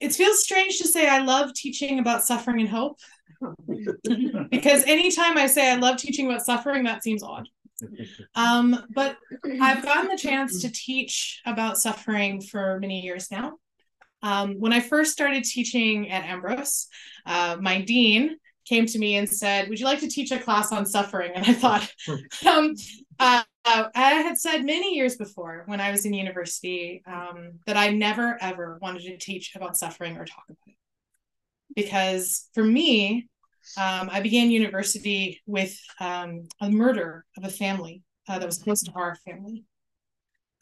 it feels strange to say I love teaching about suffering and hope because anytime I say I love teaching about suffering, that seems odd. Um, but I've gotten the chance to teach about suffering for many years now. Um, when I first started teaching at Ambrose, uh, my dean came to me and said, Would you like to teach a class on suffering? And I thought, um, uh, I had said many years before when I was in university um, that I never ever wanted to teach about suffering or talk about it. Because for me, um, I began university with um, a murder of a family uh, that was close to our family.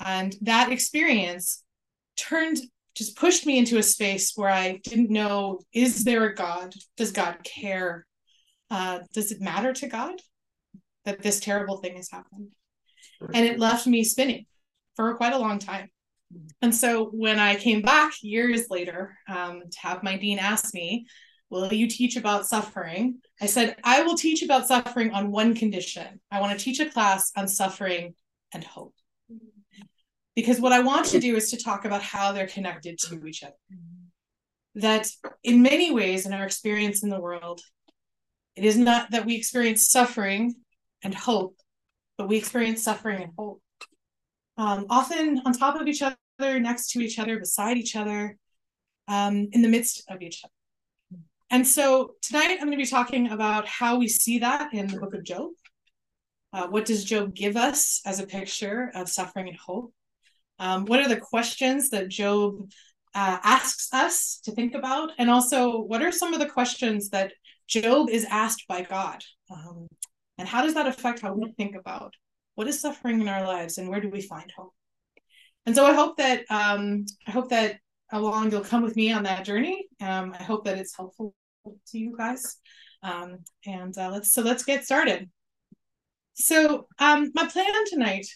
And that experience turned, just pushed me into a space where I didn't know is there a God? Does God care? Uh, does it matter to God that this terrible thing has happened? And it left me spinning for quite a long time. And so when I came back years later um, to have my dean ask me, Will you teach about suffering? I said, I will teach about suffering on one condition. I want to teach a class on suffering and hope. Because what I want to do is to talk about how they're connected to each other. That in many ways, in our experience in the world, it is not that we experience suffering and hope, but we experience suffering and hope. Um, often on top of each other, next to each other, beside each other, um, in the midst of each other. And so tonight I'm going to be talking about how we see that in the book of Job. Uh, what does Job give us as a picture of suffering and hope? Um, what are the questions that Job uh, asks us to think about? And also, what are some of the questions that Job is asked by God? Um, and how does that affect how we think about what is suffering in our lives and where do we find hope? And so I hope that um, I hope that along you'll come with me on that journey. Um, I hope that it's helpful to you guys. Um, and uh, let's so let's get started. So um, my plan tonight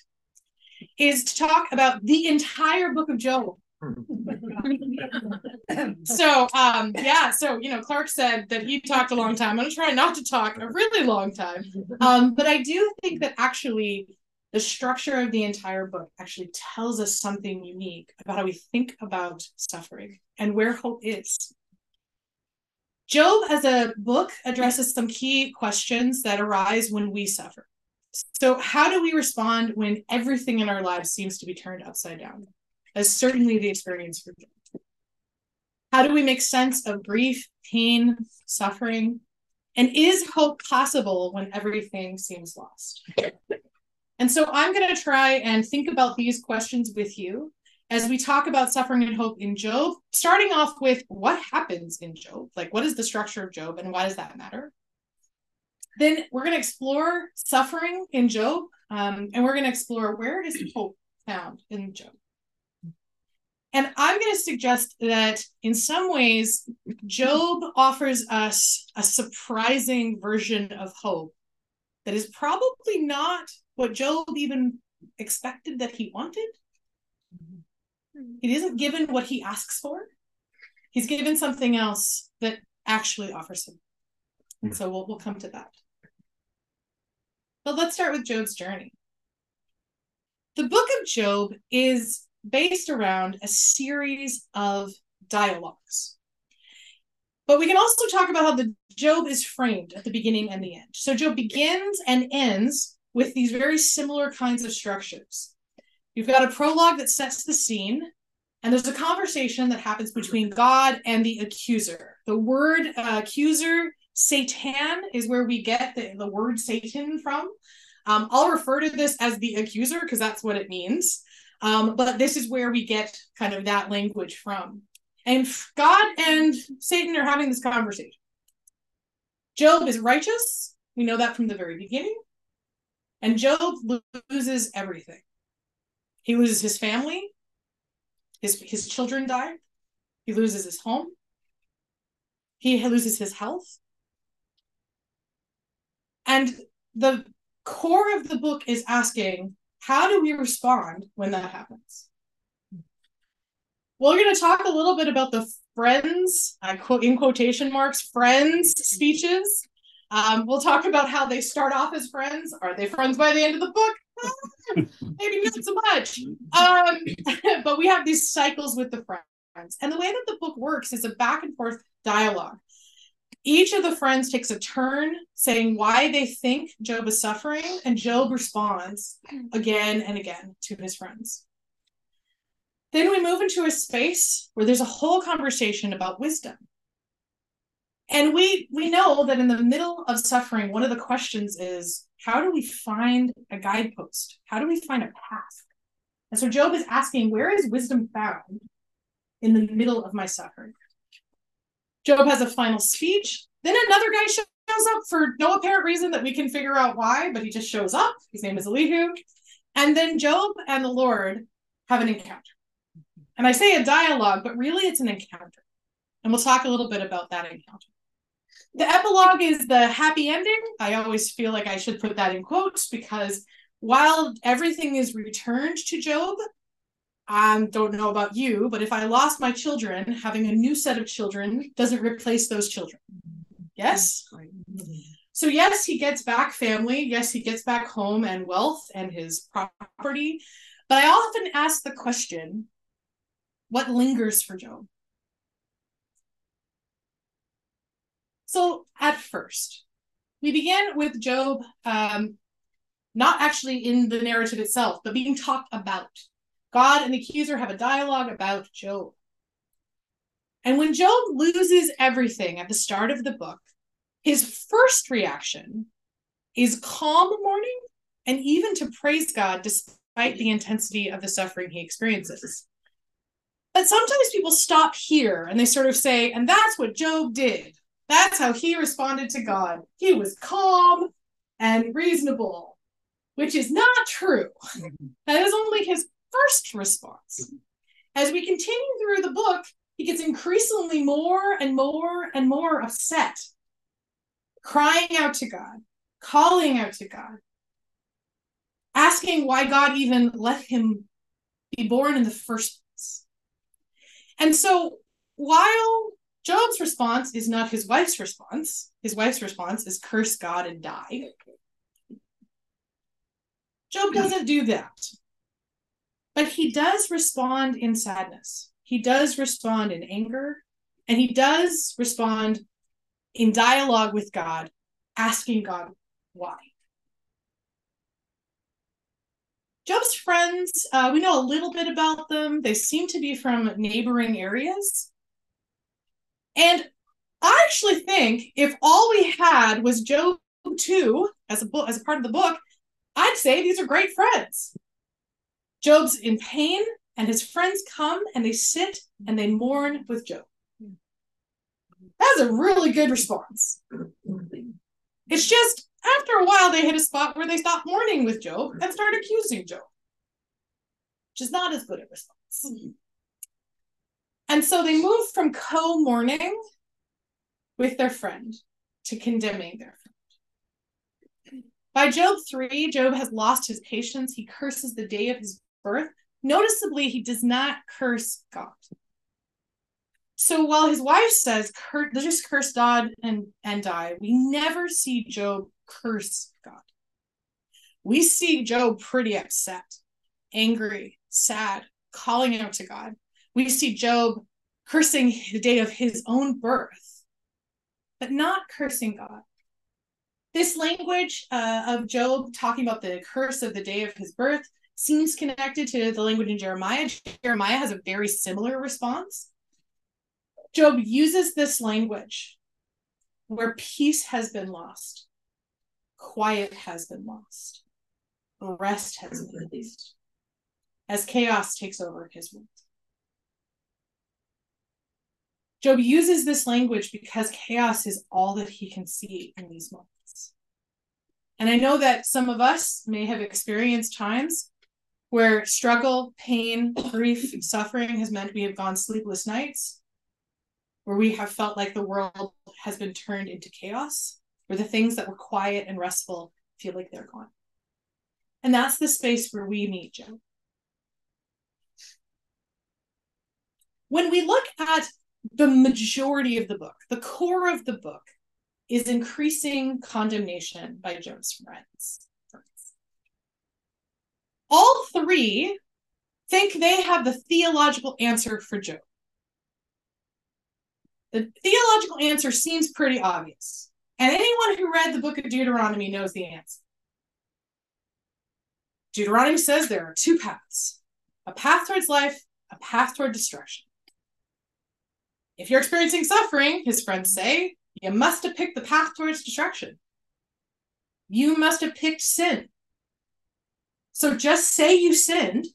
is to talk about the entire book of Job. so um yeah so you know clark said that he talked a long time i'm gonna try not to talk a really long time um but i do think that actually the structure of the entire book actually tells us something unique about how we think about suffering and where hope is. Job, as a book, addresses some key questions that arise when we suffer. So, how do we respond when everything in our lives seems to be turned upside down? That's certainly the experience for Job. How do we make sense of grief, pain, suffering? And is hope possible when everything seems lost? And so I'm going to try and think about these questions with you as we talk about suffering and hope in Job, starting off with what happens in Job, like what is the structure of Job and why does that matter? Then we're going to explore suffering in Job, um, and we're going to explore where is hope found in Job. And I'm going to suggest that in some ways, Job offers us a surprising version of hope that is probably not what Job even expected that he wanted. Mm-hmm. He isn't given what he asks for. He's given something else that actually offers him. And so we'll, we'll come to that. But let's start with Job's journey. The book of Job is based around a series of dialogues. But we can also talk about how the Job is framed at the beginning and the end. So Job begins and ends with these very similar kinds of structures. You've got a prologue that sets the scene, and there's a conversation that happens between God and the accuser. The word uh, accuser, Satan, is where we get the, the word Satan from. Um, I'll refer to this as the accuser because that's what it means. Um, but this is where we get kind of that language from. And God and Satan are having this conversation. Job is righteous. We know that from the very beginning. And Job loses everything. He loses his family. His, his children die. He loses his home. He loses his health. And the core of the book is asking how do we respond when that happens? Well, we're going to talk a little bit about the friends, I quote in quotation marks, friends speeches um, we'll talk about how they start off as friends. Are they friends by the end of the book? Maybe not so much. Um, but we have these cycles with the friends. And the way that the book works is a back and forth dialogue. Each of the friends takes a turn saying why they think Job is suffering, and Job responds again and again to his friends. Then we move into a space where there's a whole conversation about wisdom. And we we know that in the middle of suffering, one of the questions is how do we find a guidepost? How do we find a path? And so Job is asking, where is wisdom found in the middle of my suffering? Job has a final speech. Then another guy shows up for no apparent reason that we can figure out why, but he just shows up. His name is Elihu. And then Job and the Lord have an encounter. And I say a dialogue, but really it's an encounter. And we'll talk a little bit about that encounter. The epilogue is the happy ending. I always feel like I should put that in quotes because while everything is returned to Job, I don't know about you, but if I lost my children, having a new set of children doesn't replace those children. Yes? So, yes, he gets back family. Yes, he gets back home and wealth and his property. But I often ask the question what lingers for Job? So, at first, we begin with Job um, not actually in the narrative itself, but being talked about. God and the accuser have a dialogue about Job. And when Job loses everything at the start of the book, his first reaction is calm mourning and even to praise God despite the intensity of the suffering he experiences. But sometimes people stop here and they sort of say, and that's what Job did. That's how he responded to God. He was calm and reasonable which is not true. Mm-hmm. That is only his first response. As we continue through the book, he gets increasingly more and more and more upset, crying out to God, calling out to God, asking why God even let him be born in the first place. And so while Job's response is not his wife's response, his wife's response is curse God and die. Job doesn't do that. But he does respond in sadness. He does respond in anger. And he does respond in dialogue with God, asking God why. Job's friends, uh, we know a little bit about them. They seem to be from neighboring areas. And I actually think if all we had was Job 2 as a book as a part of the book, I'd say these are great friends. Job's in pain, and his friends come and they sit and they mourn with Job. That's a really good response. It's just after a while they hit a spot where they stop mourning with Job and start accusing Job, which is not as good a response. And so they move from co mourning with their friend to condemning their friend. By Job 3, Job has lost his patience. He curses the day of his birth. Noticeably, he does not curse God. So while his wife says, just curse God and, and die, we never see Job curse God. We see Job pretty upset, angry, sad, calling out to God. We see Job cursing the day of his own birth, but not cursing God. This language uh, of Job talking about the curse of the day of his birth seems connected to the language in Jeremiah. Jeremiah has a very similar response. Job uses this language where peace has been lost, quiet has been lost, rest has been released, as chaos takes over his world. Job uses this language because chaos is all that he can see in these moments. And I know that some of us may have experienced times where struggle, pain, grief, suffering has meant we have gone sleepless nights, where we have felt like the world has been turned into chaos, where the things that were quiet and restful feel like they're gone. And that's the space where we meet Job. When we look at the majority of the book, the core of the book, is increasing condemnation by Job's friends. All three think they have the theological answer for Job. The theological answer seems pretty obvious. And anyone who read the book of Deuteronomy knows the answer. Deuteronomy says there are two paths a path towards life, a path toward destruction. If you're experiencing suffering, his friends say, you must have picked the path towards destruction. You must have picked sin. So just say you sinned,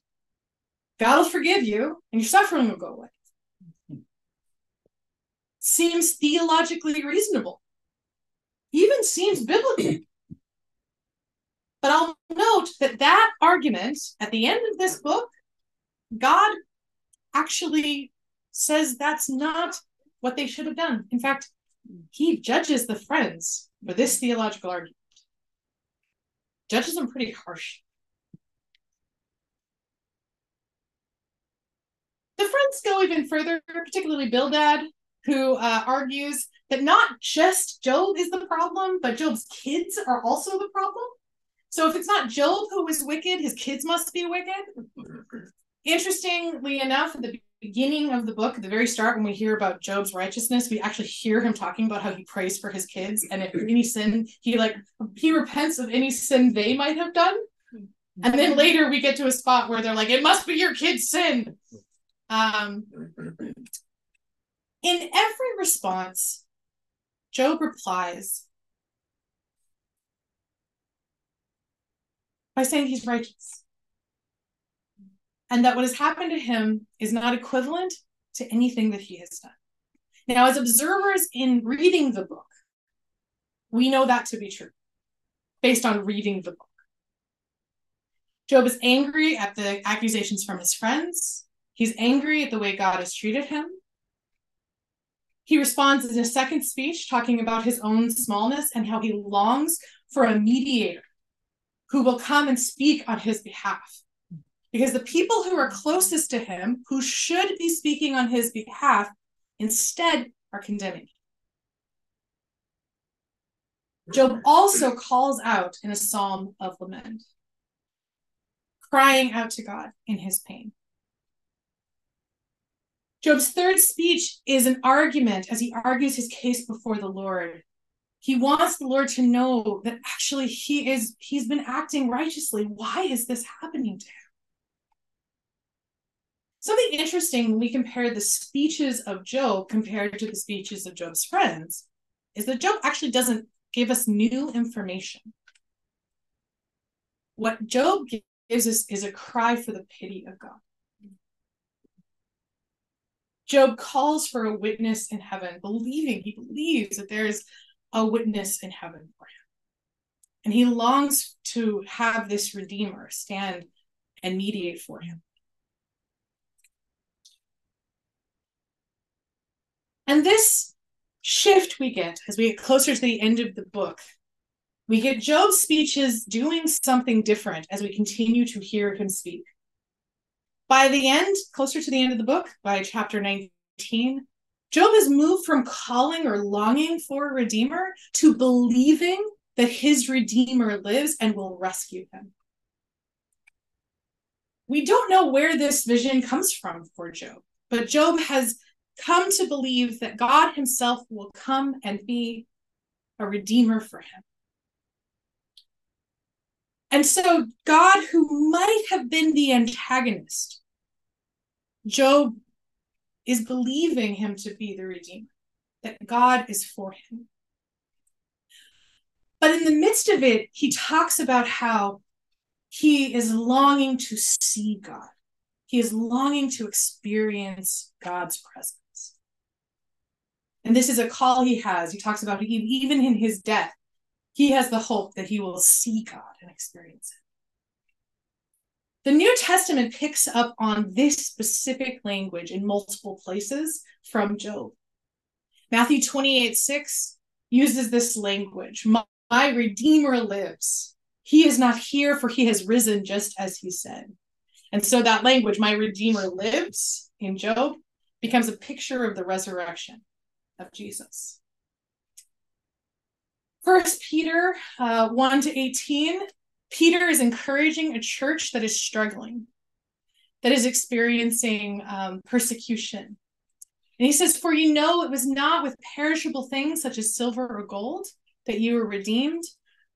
God will forgive you, and your suffering will go away. Seems theologically reasonable, even seems biblical. But I'll note that that argument at the end of this book, God actually says that's not what they should have done. In fact, he judges the friends for this theological argument. Judges them pretty harsh. The friends go even further, particularly Bildad, who uh, argues that not just Job is the problem, but Job's kids are also the problem. So if it's not Job who is wicked, his kids must be wicked. Interestingly enough, at the beginning of the book, at the very start, when we hear about Job's righteousness, we actually hear him talking about how he prays for his kids, and if any sin, he like he repents of any sin they might have done. And then later we get to a spot where they're like, "It must be your kid's sin." Um, in every response, Job replies by saying he's righteous. And that what has happened to him is not equivalent to anything that he has done. Now, as observers in reading the book, we know that to be true based on reading the book. Job is angry at the accusations from his friends. He's angry at the way God has treated him. He responds in a second speech talking about his own smallness and how he longs for a mediator who will come and speak on his behalf. Because the people who are closest to him, who should be speaking on his behalf, instead are condemning. Him. Job also calls out in a psalm of lament, crying out to God in his pain. Job's third speech is an argument as he argues his case before the Lord. He wants the lord to know that actually he is he's been acting righteously. Why is this happening to him? Something interesting when we compare the speeches of job compared to the speeches of job's friends is that job actually doesn't give us new information. What job gives us is a cry for the pity of god Job calls for a witness in heaven, believing he believes that there is a witness in heaven for him. And he longs to have this Redeemer stand and mediate for him. And this shift we get as we get closer to the end of the book, we get Job's speeches doing something different as we continue to hear him speak. By the end, closer to the end of the book, by chapter 19, Job has moved from calling or longing for a redeemer to believing that his redeemer lives and will rescue him. We don't know where this vision comes from for Job, but Job has come to believe that God himself will come and be a redeemer for him. And so, God, who might have been the antagonist, Job is believing him to be the Redeemer, that God is for him. But in the midst of it, he talks about how he is longing to see God. He is longing to experience God's presence. And this is a call he has. He talks about even in his death, he has the hope that he will see God and experience it. The New Testament picks up on this specific language in multiple places from Job. Matthew 28 6 uses this language My, my Redeemer lives. He is not here, for he has risen just as he said. And so that language, my Redeemer lives, in Job, becomes a picture of the resurrection of Jesus. First Peter uh, 1 to 18 Peter is encouraging a church that is struggling, that is experiencing um, persecution. And he says, For you know it was not with perishable things such as silver or gold that you were redeemed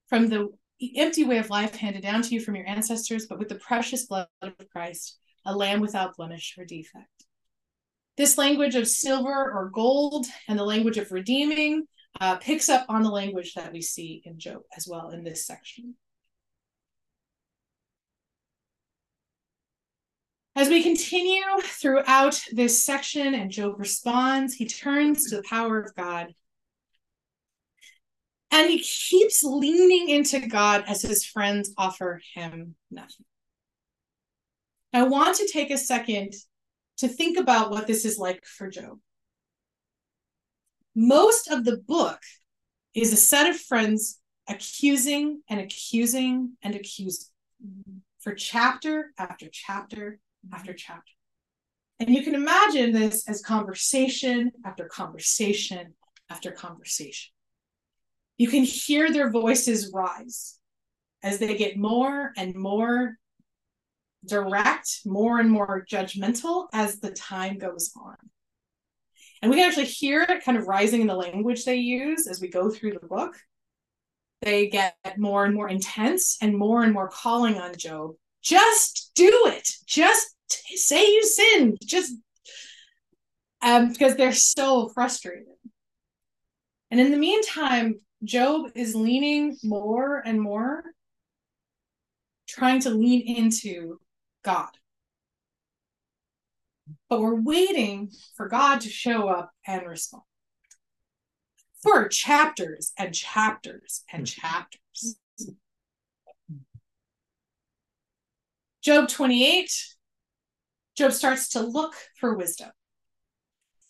from the empty way of life handed down to you from your ancestors, but with the precious blood of Christ, a lamb without blemish or defect. This language of silver or gold and the language of redeeming uh, picks up on the language that we see in Job as well in this section. As we continue throughout this section and Job responds, he turns to the power of God and he keeps leaning into God as his friends offer him nothing. I want to take a second to think about what this is like for Job. Most of the book is a set of friends accusing and accusing and accusing for chapter after chapter mm-hmm. after chapter. And you can imagine this as conversation after conversation after conversation. You can hear their voices rise as they get more and more direct, more and more judgmental as the time goes on. And we can actually hear it kind of rising in the language they use as we go through the book. They get more and more intense and more and more calling on Job. Just do it. Just say you sinned. Just um, because they're so frustrated. And in the meantime, Job is leaning more and more, trying to lean into God. But we're waiting for God to show up and respond. For chapters and chapters and hmm. chapters. Job 28, Job starts to look for wisdom.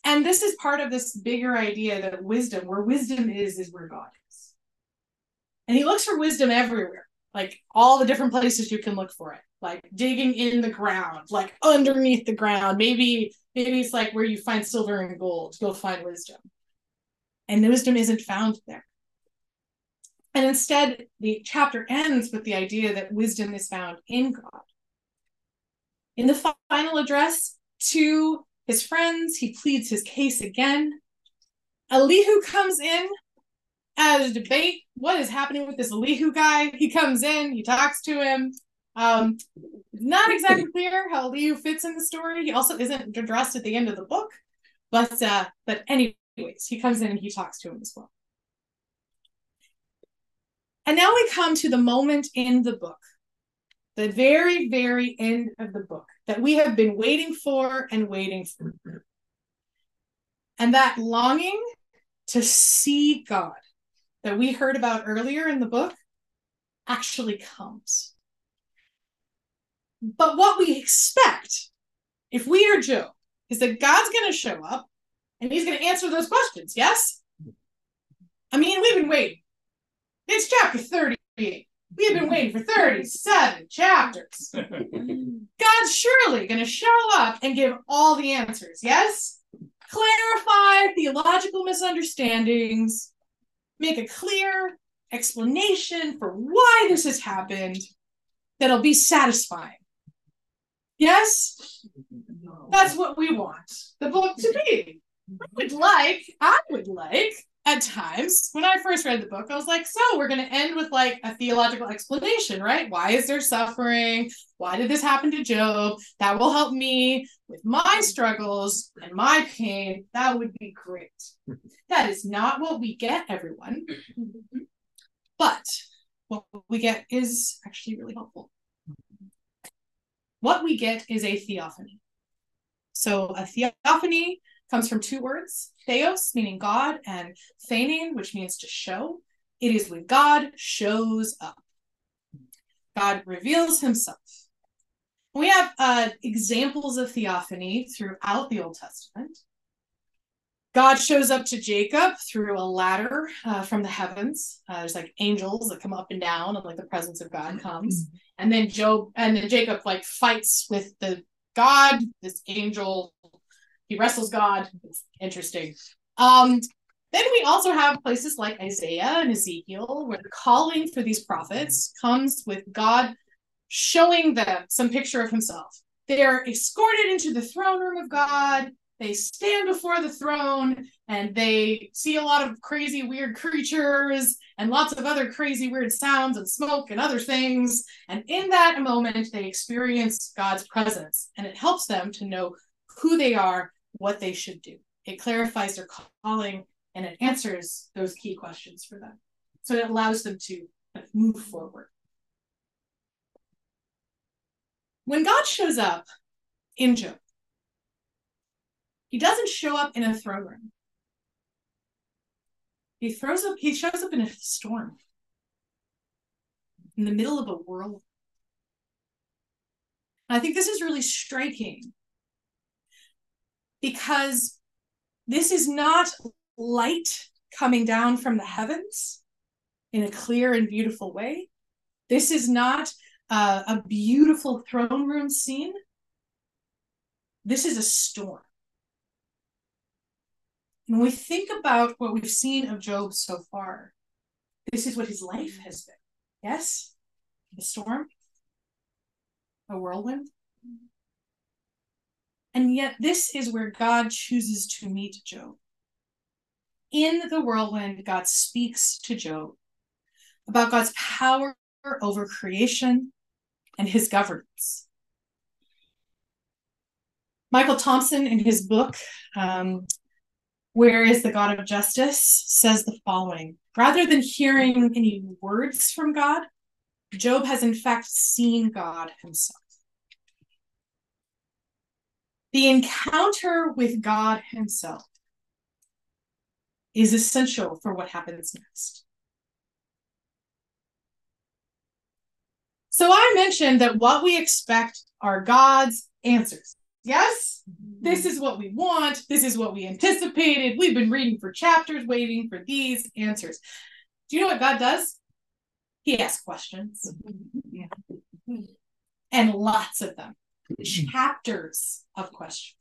And this is part of this bigger idea that wisdom, where wisdom is, is where God is. And he looks for wisdom everywhere, like all the different places you can look for it, like digging in the ground, like underneath the ground. Maybe, maybe it's like where you find silver and gold, you'll find wisdom. And wisdom isn't found there. And instead, the chapter ends with the idea that wisdom is found in God. In the final address to his friends. He pleads his case again. Elihu comes in at a debate. What is happening with this Elihu guy? He comes in, he talks to him. Um, not exactly clear how Elihu fits in the story. He also isn't addressed at the end of the book, but uh, but anyways, he comes in and he talks to him as well. And now we come to the moment in the book the very, very end of the book that we have been waiting for and waiting for. And that longing to see God that we heard about earlier in the book actually comes. But what we expect, if we are Job, is that God's going to show up and he's going to answer those questions. Yes? I mean, we've been waiting. It's chapter 38. We have been waiting for 37 chapters. God's surely going to show up and give all the answers, yes? Clarify theological misunderstandings, make a clear explanation for why this has happened that'll be satisfying. Yes? That's what we want the book to be. I would like, I would like at times when I first read the book, I was like, so we're going to end with like a theological explanation, right? Why is there suffering? Why did this happen to Job? That will help me with my struggles and my pain. That would be great. That is not what we get, everyone. But what we get is actually really helpful. What we get is a theophany. So, a theophany comes from two words theos, meaning God, and phanein, which means to show. It is when God shows up. God reveals himself. We have uh, examples of theophany throughout the Old Testament. God shows up to Jacob through a ladder uh, from the heavens. Uh, there's like angels that come up and down, and like the presence of God comes. And then Job and then Jacob like fights with the God, this angel he wrestles God. It's interesting. Um, then we also have places like Isaiah and Ezekiel, where the calling for these prophets comes with God showing them some picture of himself. They're escorted into the throne room of God. they stand before the throne and they see a lot of crazy, weird creatures and lots of other crazy, weird sounds and smoke and other things. And in that moment, they experience God's presence and it helps them to know who they are, what they should do. It clarifies their calling and it answers those key questions for them. So it allows them to move forward. When God shows up in Job, he doesn't show up in a throne room. He throws up, he shows up in a storm. In the middle of a whirlwind. I think this is really striking because this is not light coming down from the heavens in a clear and beautiful way. This is not uh, a beautiful throne room scene. This is a storm. When we think about what we've seen of Job so far, this is what his life has been. Yes? A storm, a whirlwind. And yet, this is where God chooses to meet Job. In the whirlwind, God speaks to Job about God's power over creation and his governance. Michael Thompson, in his book, um, where is the God of justice, says the following Rather than hearing any words from God, Job has in fact seen God himself. The encounter with God himself is essential for what happens next. So I mentioned that what we expect are God's answers. Yes? This is what we want. This is what we anticipated. We've been reading for chapters, waiting for these answers. Do you know what God does? He asks questions. Mm-hmm. And lots of them. Mm-hmm. Chapters of questions.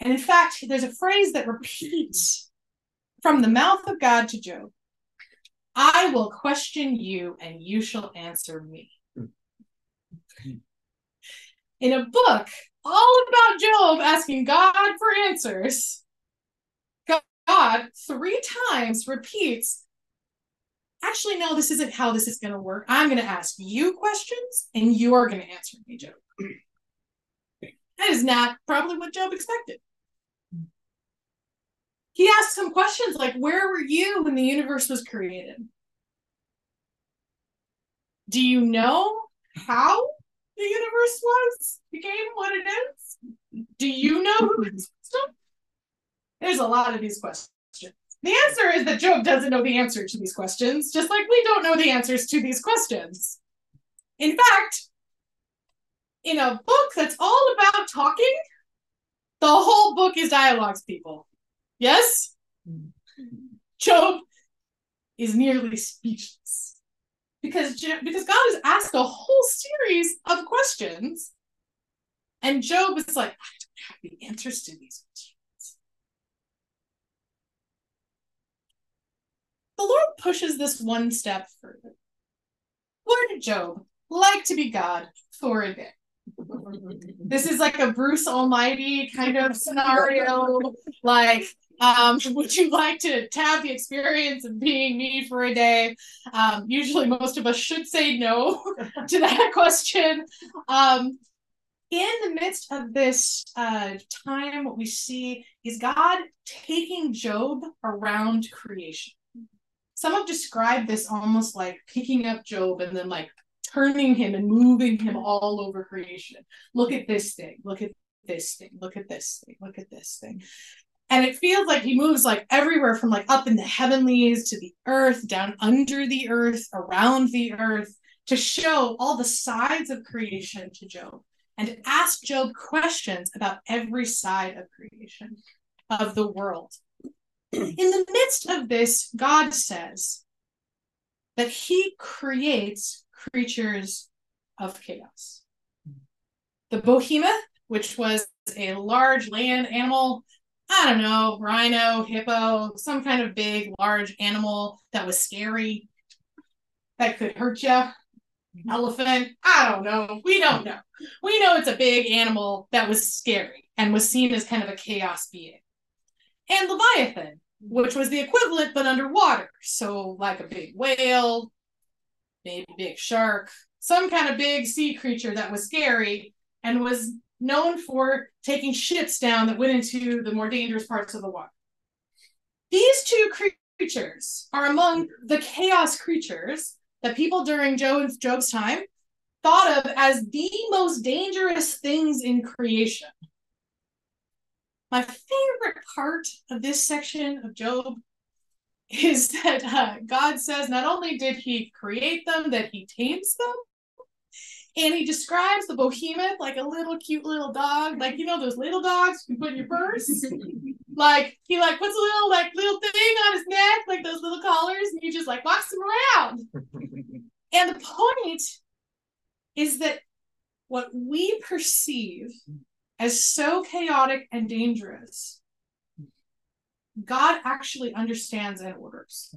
And in fact, there's a phrase that repeats from the mouth of God to Job I will question you, and you shall answer me. Mm-hmm. In a book all about Job asking God for answers. God three times repeats, actually, no, this isn't how this is going to work. I'm going to ask you questions and you're going to answer me, Job. That is not probably what Job expected. He asked some questions like, Where were you when the universe was created? Do you know how the universe was, became what it is? Do you know who? There's a lot of these questions. The answer is that Job doesn't know the answer to these questions, just like we don't know the answers to these questions. In fact, in a book that's all about talking, the whole book is dialogues, people. Yes? Job is nearly speechless because because God has asked a whole series of questions, and Job is like, I don't have the answers to these questions. The Lord pushes this one step further. Would Job like to be God for a day? this is like a Bruce Almighty kind of scenario. Like, um, would you like to have the experience of being me for a day? Um, usually, most of us should say no to that question. Um, in the midst of this uh, time, what we see is God taking Job around creation. Some have described this almost like picking up Job and then like turning him and moving him all over creation. Look at this thing. Look at this thing. Look at this thing. Look at this thing. And it feels like he moves like everywhere from like up in the heavenlies to the earth, down under the earth, around the earth, to show all the sides of creation to Job and ask Job questions about every side of creation, of the world. In the midst of this, God says that he creates creatures of chaos. The behemoth, which was a large land animal, I don't know, rhino, hippo, some kind of big, large animal that was scary, that could hurt you. elephant. I don't know. We don't know. We know it's a big animal that was scary and was seen as kind of a chaos being. And Leviathan, which was the equivalent but underwater. So, like a big whale, maybe big shark, some kind of big sea creature that was scary and was known for taking ships down that went into the more dangerous parts of the water. These two creatures are among the chaos creatures that people during Job's, time thought of as the most dangerous things in creation. My favorite part of this section of Job is that uh, God says not only did he create them, that he tames them. And he describes the behemoth like a little cute little dog, like you know those little dogs you put in your purse. like he like puts a little like little thing on his neck, like those little collars, and he just like walks him around. and the point is that what we perceive as so chaotic and dangerous, God actually understands and orders.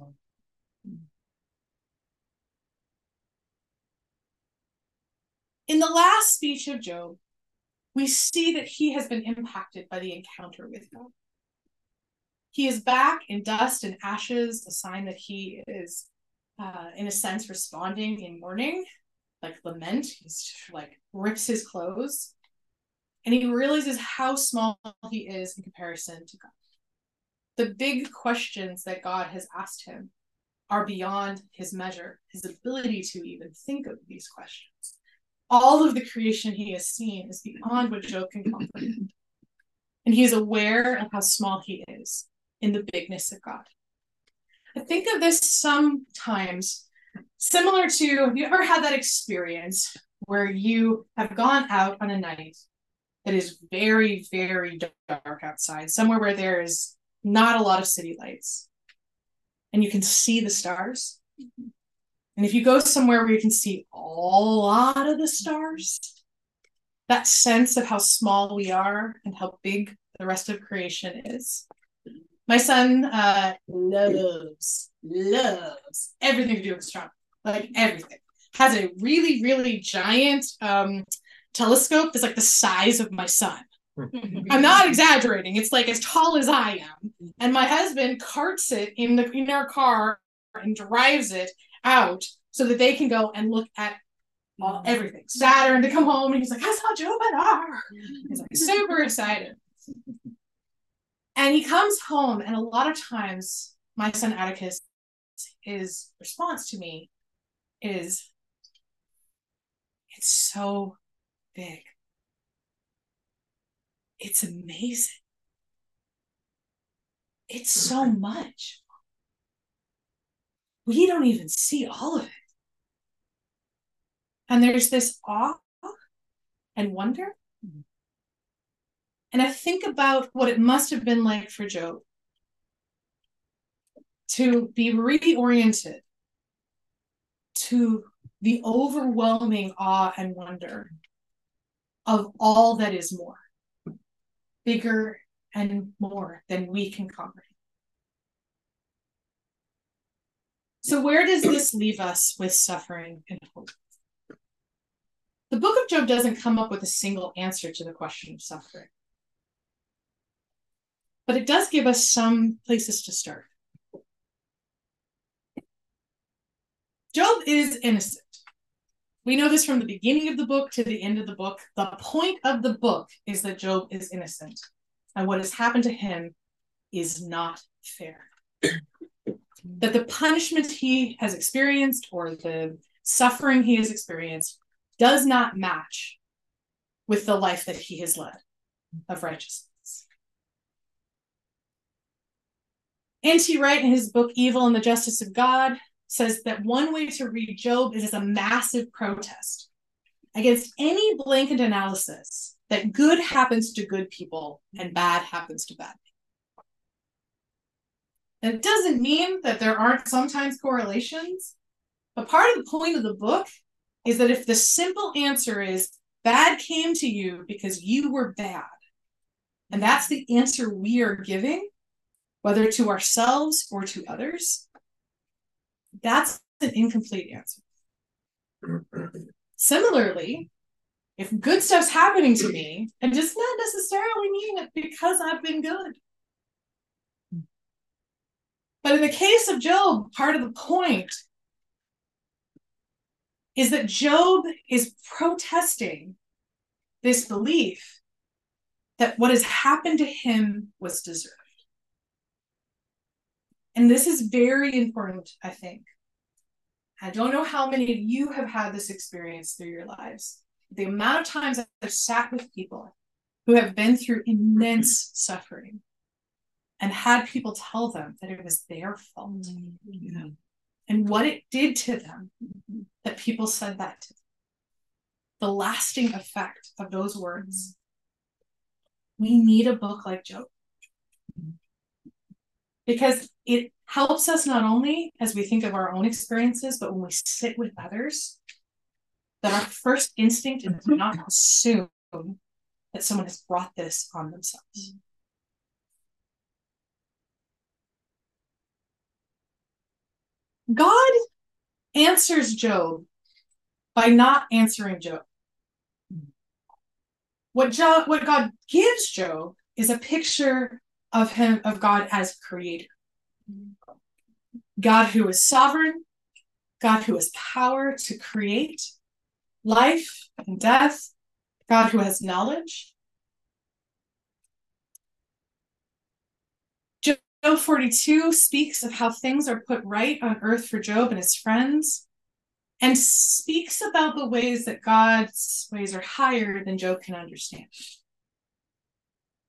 In the last speech of Job, we see that he has been impacted by the encounter with God. He is back in dust and ashes, a sign that he is, uh, in a sense, responding in mourning, like lament. He's like rips his clothes and he realizes how small he is in comparison to God. The big questions that God has asked him are beyond his measure, his ability to even think of these questions. All of the creation he has seen is beyond what Job can comprehend. And he is aware of how small he is in the bigness of God. I think of this sometimes similar to have you ever had that experience where you have gone out on a night that is very, very dark outside, somewhere where there is not a lot of city lights, and you can see the stars. And if you go somewhere where you can see a lot of the stars, that sense of how small we are and how big the rest of creation is. My son uh, loves, loves everything to do with astronomy, like everything. Has a really, really giant um, telescope is like the size of my son. Mm-hmm. I'm not exaggerating. It's like as tall as I am. And my husband carts it in the in our car and drives it out so that they can go and look at all, mm-hmm. everything. Saturn to come home and he's like, I saw Jupiter. He's like super excited. And he comes home, and a lot of times my son Atticus, his response to me is, It's so big. It's amazing. It's so much. We don't even see all of it. And there's this awe and wonder. Mm-hmm. And I think about what it must have been like for Job to be reoriented to the overwhelming awe and wonder of all that is more, bigger and more than we can comprehend. So, where does this leave us with suffering and hope? The book of Job doesn't come up with a single answer to the question of suffering, but it does give us some places to start. Job is innocent. We know this from the beginning of the book to the end of the book. The point of the book is that Job is innocent, and what has happened to him is not fair. that the punishment he has experienced or the suffering he has experienced does not match with the life that he has led of righteousness. N.T. Wright, in his book Evil and the Justice of God, says that one way to read Job is as a massive protest against any blanket analysis that good happens to good people and bad happens to bad it doesn't mean that there aren't sometimes correlations, but part of the point of the book is that if the simple answer is bad came to you because you were bad, and that's the answer we are giving, whether to ourselves or to others, that's an incomplete answer. Similarly, if good stuff's happening to me, and just not necessarily mean it because I've been good. But in the case of Job, part of the point is that Job is protesting this belief that what has happened to him was deserved. And this is very important, I think. I don't know how many of you have had this experience through your lives. The amount of times I've sat with people who have been through immense suffering and had people tell them that it was their fault mm-hmm. and what it did to them that people said that to them. The lasting effect of those words. We need a book like Job because it helps us not only as we think of our own experiences, but when we sit with others, that our first instinct is mm-hmm. to not assume that someone has brought this on themselves. Mm-hmm. God answers Job by not answering Job. Mm-hmm. What Job, what God gives Job is a picture of him of God as creator. God who is sovereign, God who has power to create life and death, God who has knowledge. Job 42 speaks of how things are put right on earth for Job and his friends, and speaks about the ways that God's ways are higher than Job can understand.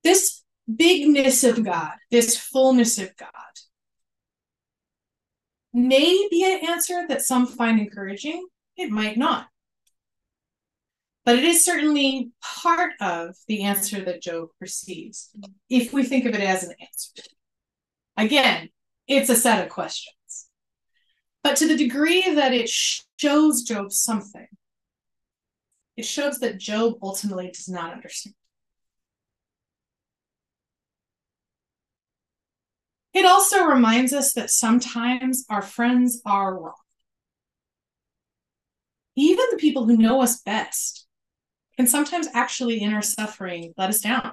This bigness of God, this fullness of God, may be an answer that some find encouraging. It might not. But it is certainly part of the answer that Job receives, if we think of it as an answer. Again, it's a set of questions. But to the degree that it shows Job something, it shows that Job ultimately does not understand. It also reminds us that sometimes our friends are wrong. Even the people who know us best can sometimes actually, in our suffering, let us down.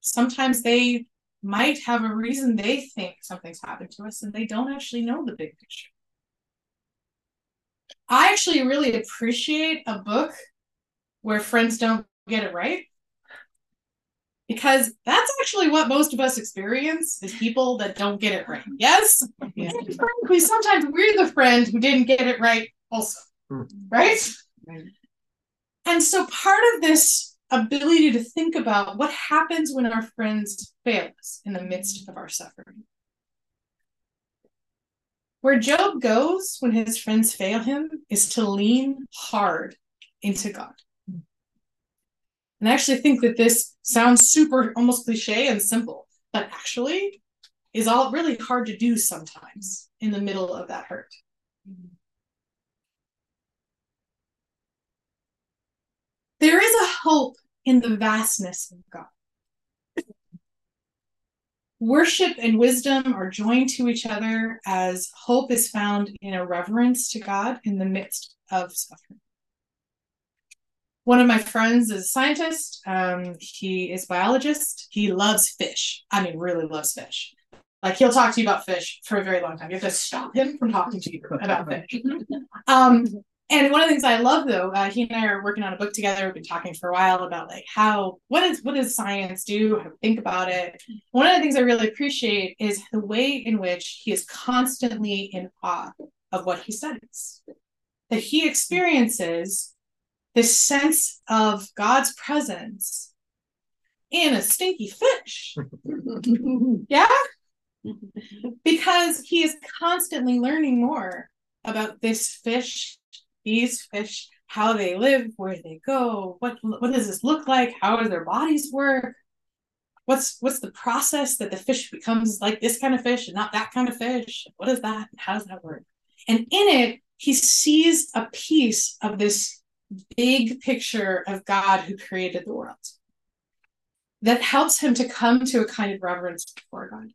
Sometimes they might have a reason they think something's happened to us and they don't actually know the big picture. I actually really appreciate a book where friends don't get it right because that's actually what most of us experience is people that don't get it right. Yes, yeah. frankly, sometimes we're the friend who didn't get it right, also, mm. right? right? And so part of this ability to think about what happens when our friends fail us in the midst of our suffering. Where Job goes when his friends fail him is to lean hard into God. And I actually think that this sounds super almost cliche and simple, but actually is all really hard to do sometimes in the middle of that hurt. There is a hope in the vastness of God. Worship and wisdom are joined to each other as hope is found in a reverence to God in the midst of suffering one of my friends is a scientist. Um, he is biologist. He loves fish. I mean, really loves fish. Like he'll talk to you about fish for a very long time. You have to stop him from talking to you about fish. Um, and one of the things I love though, uh, he and I are working on a book together. We've been talking for a while about like how what is what does science do? How to think about it. One of the things I really appreciate is the way in which he is constantly in awe of what he studies. That he experiences this sense of God's presence in a stinky fish. yeah? Because he is constantly learning more about this fish, these fish, how they live, where they go, what what does this look like? How do their bodies work? What's what's the process that the fish becomes like this kind of fish and not that kind of fish? What is that? How does that work? And in it, he sees a piece of this big picture of God who created the world that helps him to come to a kind of reverence before God.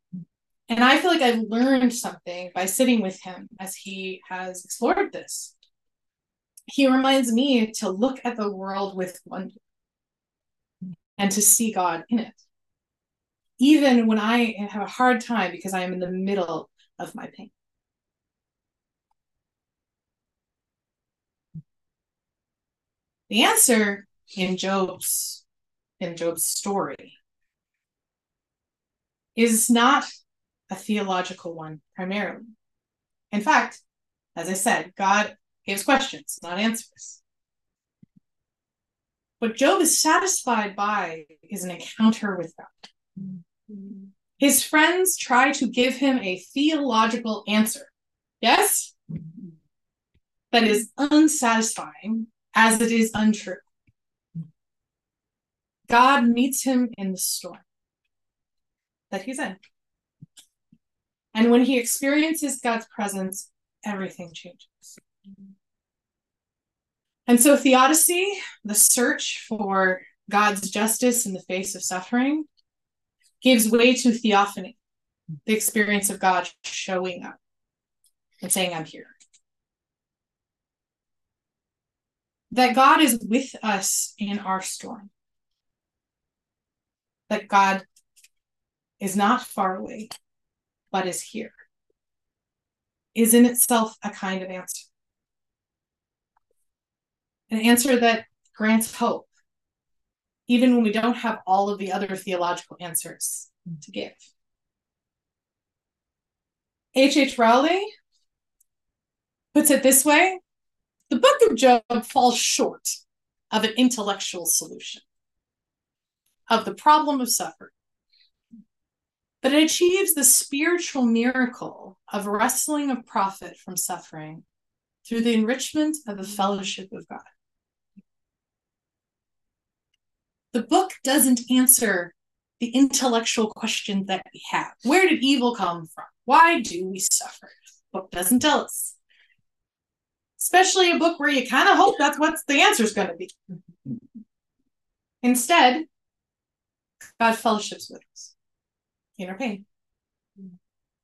And I feel like I've learned something by sitting with him as he has explored this he reminds me to look at the world with wonder and to see God in it. Even when I have a hard time because I am in the middle of my pain. The answer in Job's in Job's story is not a theological one primarily. In fact, as I said, God gives questions, not answers. What Job is satisfied by is an encounter with God. His friends try to give him a theological answer. Yes? That is unsatisfying as it is untrue. God meets him in the storm that he's in. And when he experiences God's presence, everything changes. And so, theodicy, the search for God's justice in the face of suffering, gives way to theophany, the experience of God showing up and saying, I'm here. That God is with us in our storm. That God is not far away, but is here, is in itself a kind of answer. An answer that grants hope, even when we don't have all of the other theological answers to give. H. H. Rowley puts it this way the book of Job falls short of an intellectual solution of the problem of suffering but it achieves the spiritual miracle of wrestling of profit from suffering through the enrichment of the fellowship of God. The book doesn't answer the intellectual questions that we have. Where did evil come from? Why do we suffer? The book doesn't tell us. Especially a book where you kind of hope that's what the answer is going to be. Instead, God fellowships with us in our pain.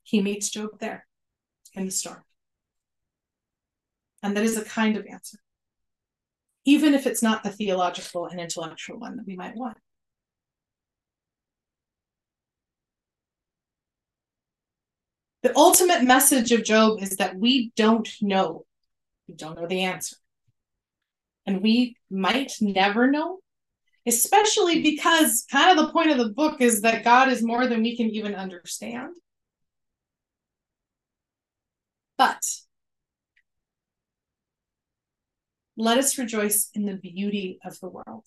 He meets Job there in the storm. And that is a kind of answer, even if it's not the theological and intellectual one that we might want. The ultimate message of Job is that we don't know. We don't know the answer. And we might never know especially because kind of the point of the book is that God is more than we can even understand. But let us rejoice in the beauty of the world.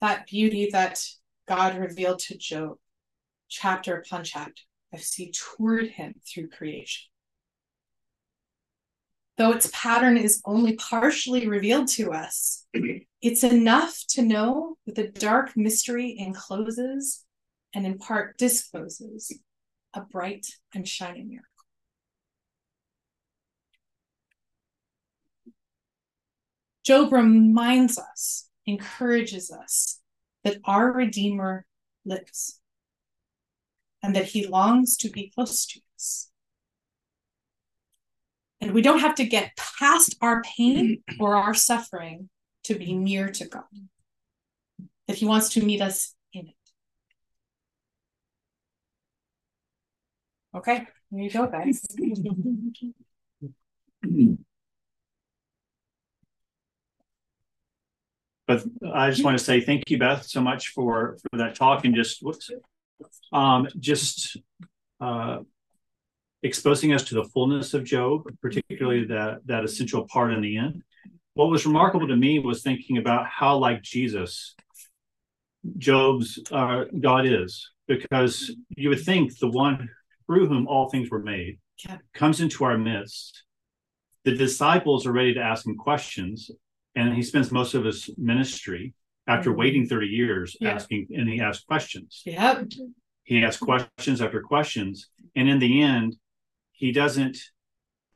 That beauty that God revealed to Job, chapter upon chapter, as he toured him through creation though its pattern is only partially revealed to us, it's enough to know that the dark mystery encloses and in part discloses a bright and shining miracle. Job reminds us, encourages us that our Redeemer lives and that he longs to be close to us. And we don't have to get past our pain or our suffering to be near to God. That He wants to meet us in it. Okay, here you go, guys. but I just want to say thank you, Beth, so much for for that talk and just whoops, um, just uh, exposing us to the fullness of Job, particularly that, that essential part in the end. What was remarkable to me was thinking about how like Jesus Job's uh, God is, because you would think the one through whom all things were made yeah. comes into our midst. The disciples are ready to ask him questions, and he spends most of his ministry after mm-hmm. waiting 30 years yeah. asking, and he asks questions. Yeah. He asks questions after questions. And in the end, he doesn't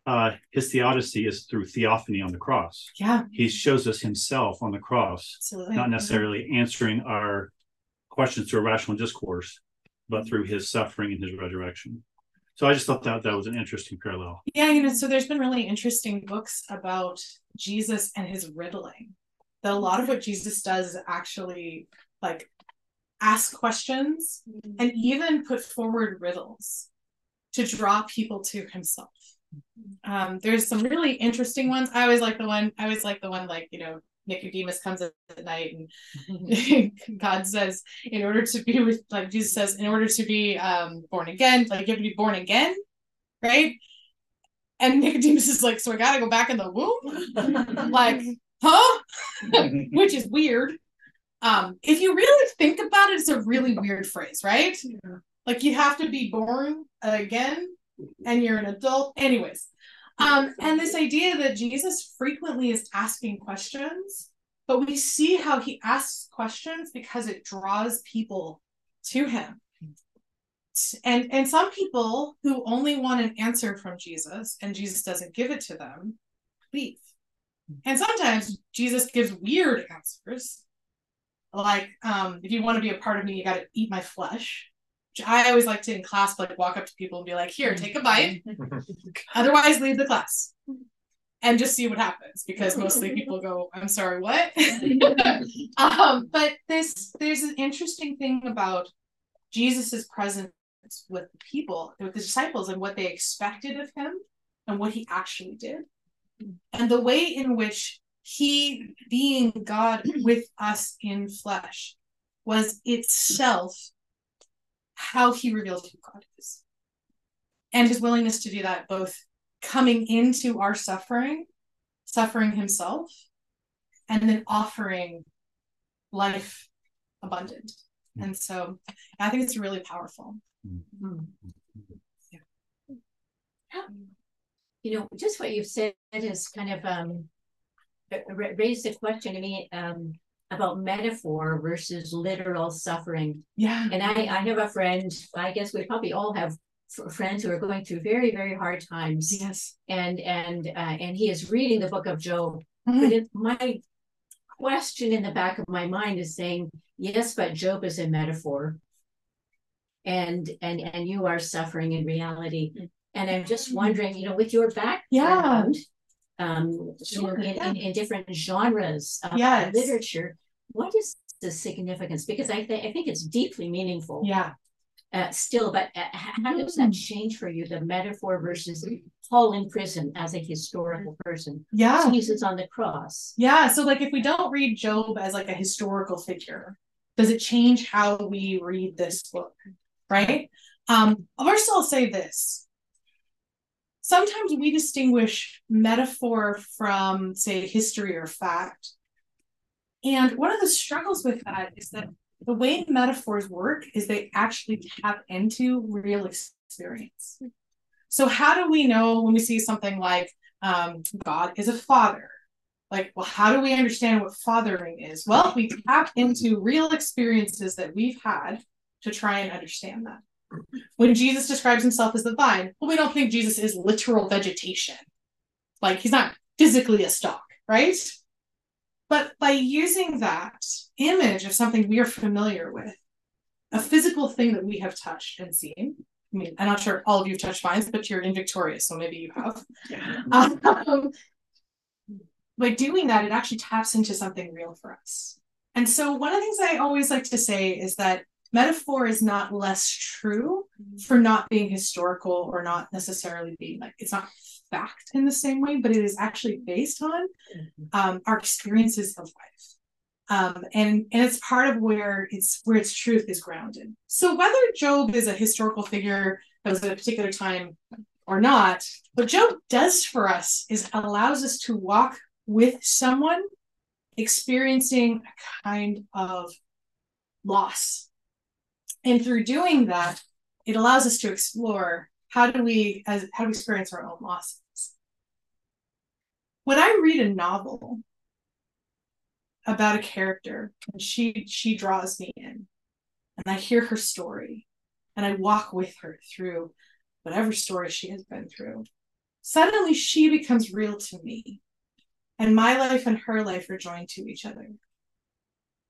uh his theodicy is through theophany on the cross yeah he shows us himself on the cross Absolutely. not necessarily yeah. answering our questions through a rational discourse but through his suffering and his resurrection So I just thought that that was an interesting parallel. Yeah, you know, so there's been really interesting books about Jesus and his riddling. That a lot of what Jesus does is actually like ask questions mm-hmm. and even put forward riddles to draw people to himself. Um, there's some really interesting ones. I always like the one, I always like the one like, you know, Nicodemus comes at night and God says, in order to be with, like Jesus says, in order to be um, born again, like you have to be born again, right? And Nicodemus is like, so I gotta go back in the womb? like, huh? Which is weird. Um, if you really think about it, it's a really weird phrase, right? Yeah. Like you have to be born again and you're an adult. Anyways, um, and this idea that Jesus frequently is asking questions, but we see how he asks questions because it draws people to him. And and some people who only want an answer from Jesus and Jesus doesn't give it to them, leave. And sometimes Jesus gives weird answers. Like, um, if you want to be a part of me, you got to eat my flesh. I always like to in class like walk up to people and be like, "Here, take a bite. Otherwise, leave the class." And just see what happens because mostly people go, "I'm sorry, what?" um, but this there's an interesting thing about Jesus's presence with the people, with the disciples, and what they expected of him, and what he actually did, and the way in which he, being God with us in flesh, was itself how he revealed who God is. And his willingness to do that, both coming into our suffering, suffering himself, and then offering life abundant. Mm-hmm. And so I think it's really powerful. Mm-hmm. Yeah. You know, just what you've said is kind of um, raised a question to me. Um, about metaphor versus literal suffering. Yeah. And I, I have a friend, I guess we probably all have friends who are going through very, very hard times. Yes. And and uh, and he is reading the book of Job. Mm-hmm. But it, my question in the back of my mind is saying, yes, but Job is a metaphor. And and and you are suffering in reality. And I'm just wondering, you know, with your background, yeah um, sure, in, yeah. in, in, different genres of yes. literature. What is the significance? Because I, th- I think it's deeply meaningful. Yeah. Uh, still, but uh, how does that change for you the metaphor versus Paul in prison as a historical person? Yeah, Jesus on the cross. Yeah, so like if we don't read Job as like a historical figure, does it change how we read this book? Right. Um, first, I'll say this: sometimes we distinguish metaphor from, say, history or fact. And one of the struggles with that is that the way metaphors work is they actually tap into real experience. So, how do we know when we see something like um, God is a father? Like, well, how do we understand what fathering is? Well, we tap into real experiences that we've had to try and understand that. When Jesus describes himself as the vine, well, we don't think Jesus is literal vegetation. Like he's not physically a stalk, right? But by using that image of something we are familiar with, a physical thing that we have touched and seen. I mean, I'm not sure all of you have touched vines, but you're in Victoria, so maybe you have. Um, by doing that, it actually taps into something real for us. And so, one of the things I always like to say is that metaphor is not less true mm-hmm. for not being historical or not necessarily being like it's not fact in the same way, but it is actually based on mm-hmm. um, our experiences of life. Um, and and it's part of where it's where its truth is grounded. So whether Job is a historical figure that was at a particular time or not, what Job does for us is allows us to walk with someone experiencing a kind of loss and through doing that, it allows us to explore how do we as how do we experience our own losses. When I read a novel about a character and she she draws me in and I hear her story and I walk with her through whatever story she has been through, suddenly she becomes real to me. And my life and her life are joined to each other.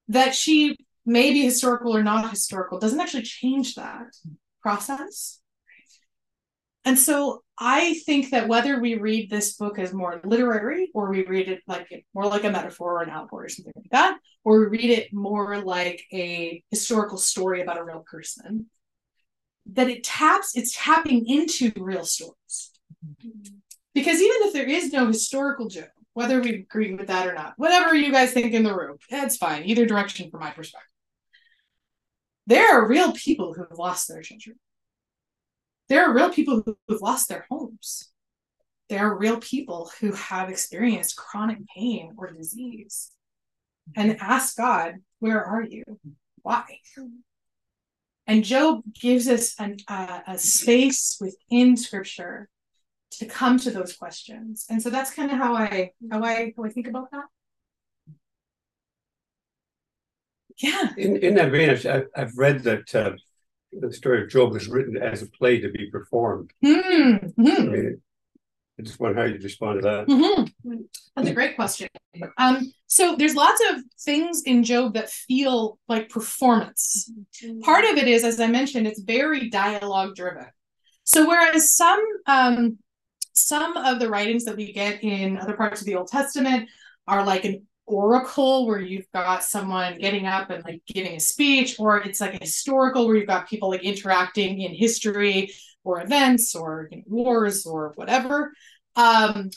That she maybe historical or not historical doesn't actually change that process. and so I think that whether we read this book as more literary or we read it like more like a metaphor or an allegory or something like that, or we read it more like a historical story about a real person, that it taps, it's tapping into real stories. Mm-hmm. Because even if there is no historical Job, whether we agree with that or not, whatever you guys think in the room, it's fine, either direction from my perspective. There are real people who have lost their children there are real people who've lost their homes. There are real people who have experienced chronic pain or disease and ask God, Where are you? Why? And Job gives us an, uh, a space within Scripture to come to those questions, and so that's kind of how I how I how I think about that. Yeah. In in that vein, I've, I've read that uh, the story of Job was written as a play to be performed. Mm-hmm. I, mean, I just wonder how you respond to that. Mm-hmm. That's a great question. Um, so there's lots of things in Job that feel like performance. Part of it is, as I mentioned, it's very dialogue driven. So whereas some um, some of the writings that we get in other parts of the Old Testament are like an oracle where you've got someone getting up and like giving a speech, or it's like a historical where you've got people like interacting in history or events or you know, wars or whatever. Um,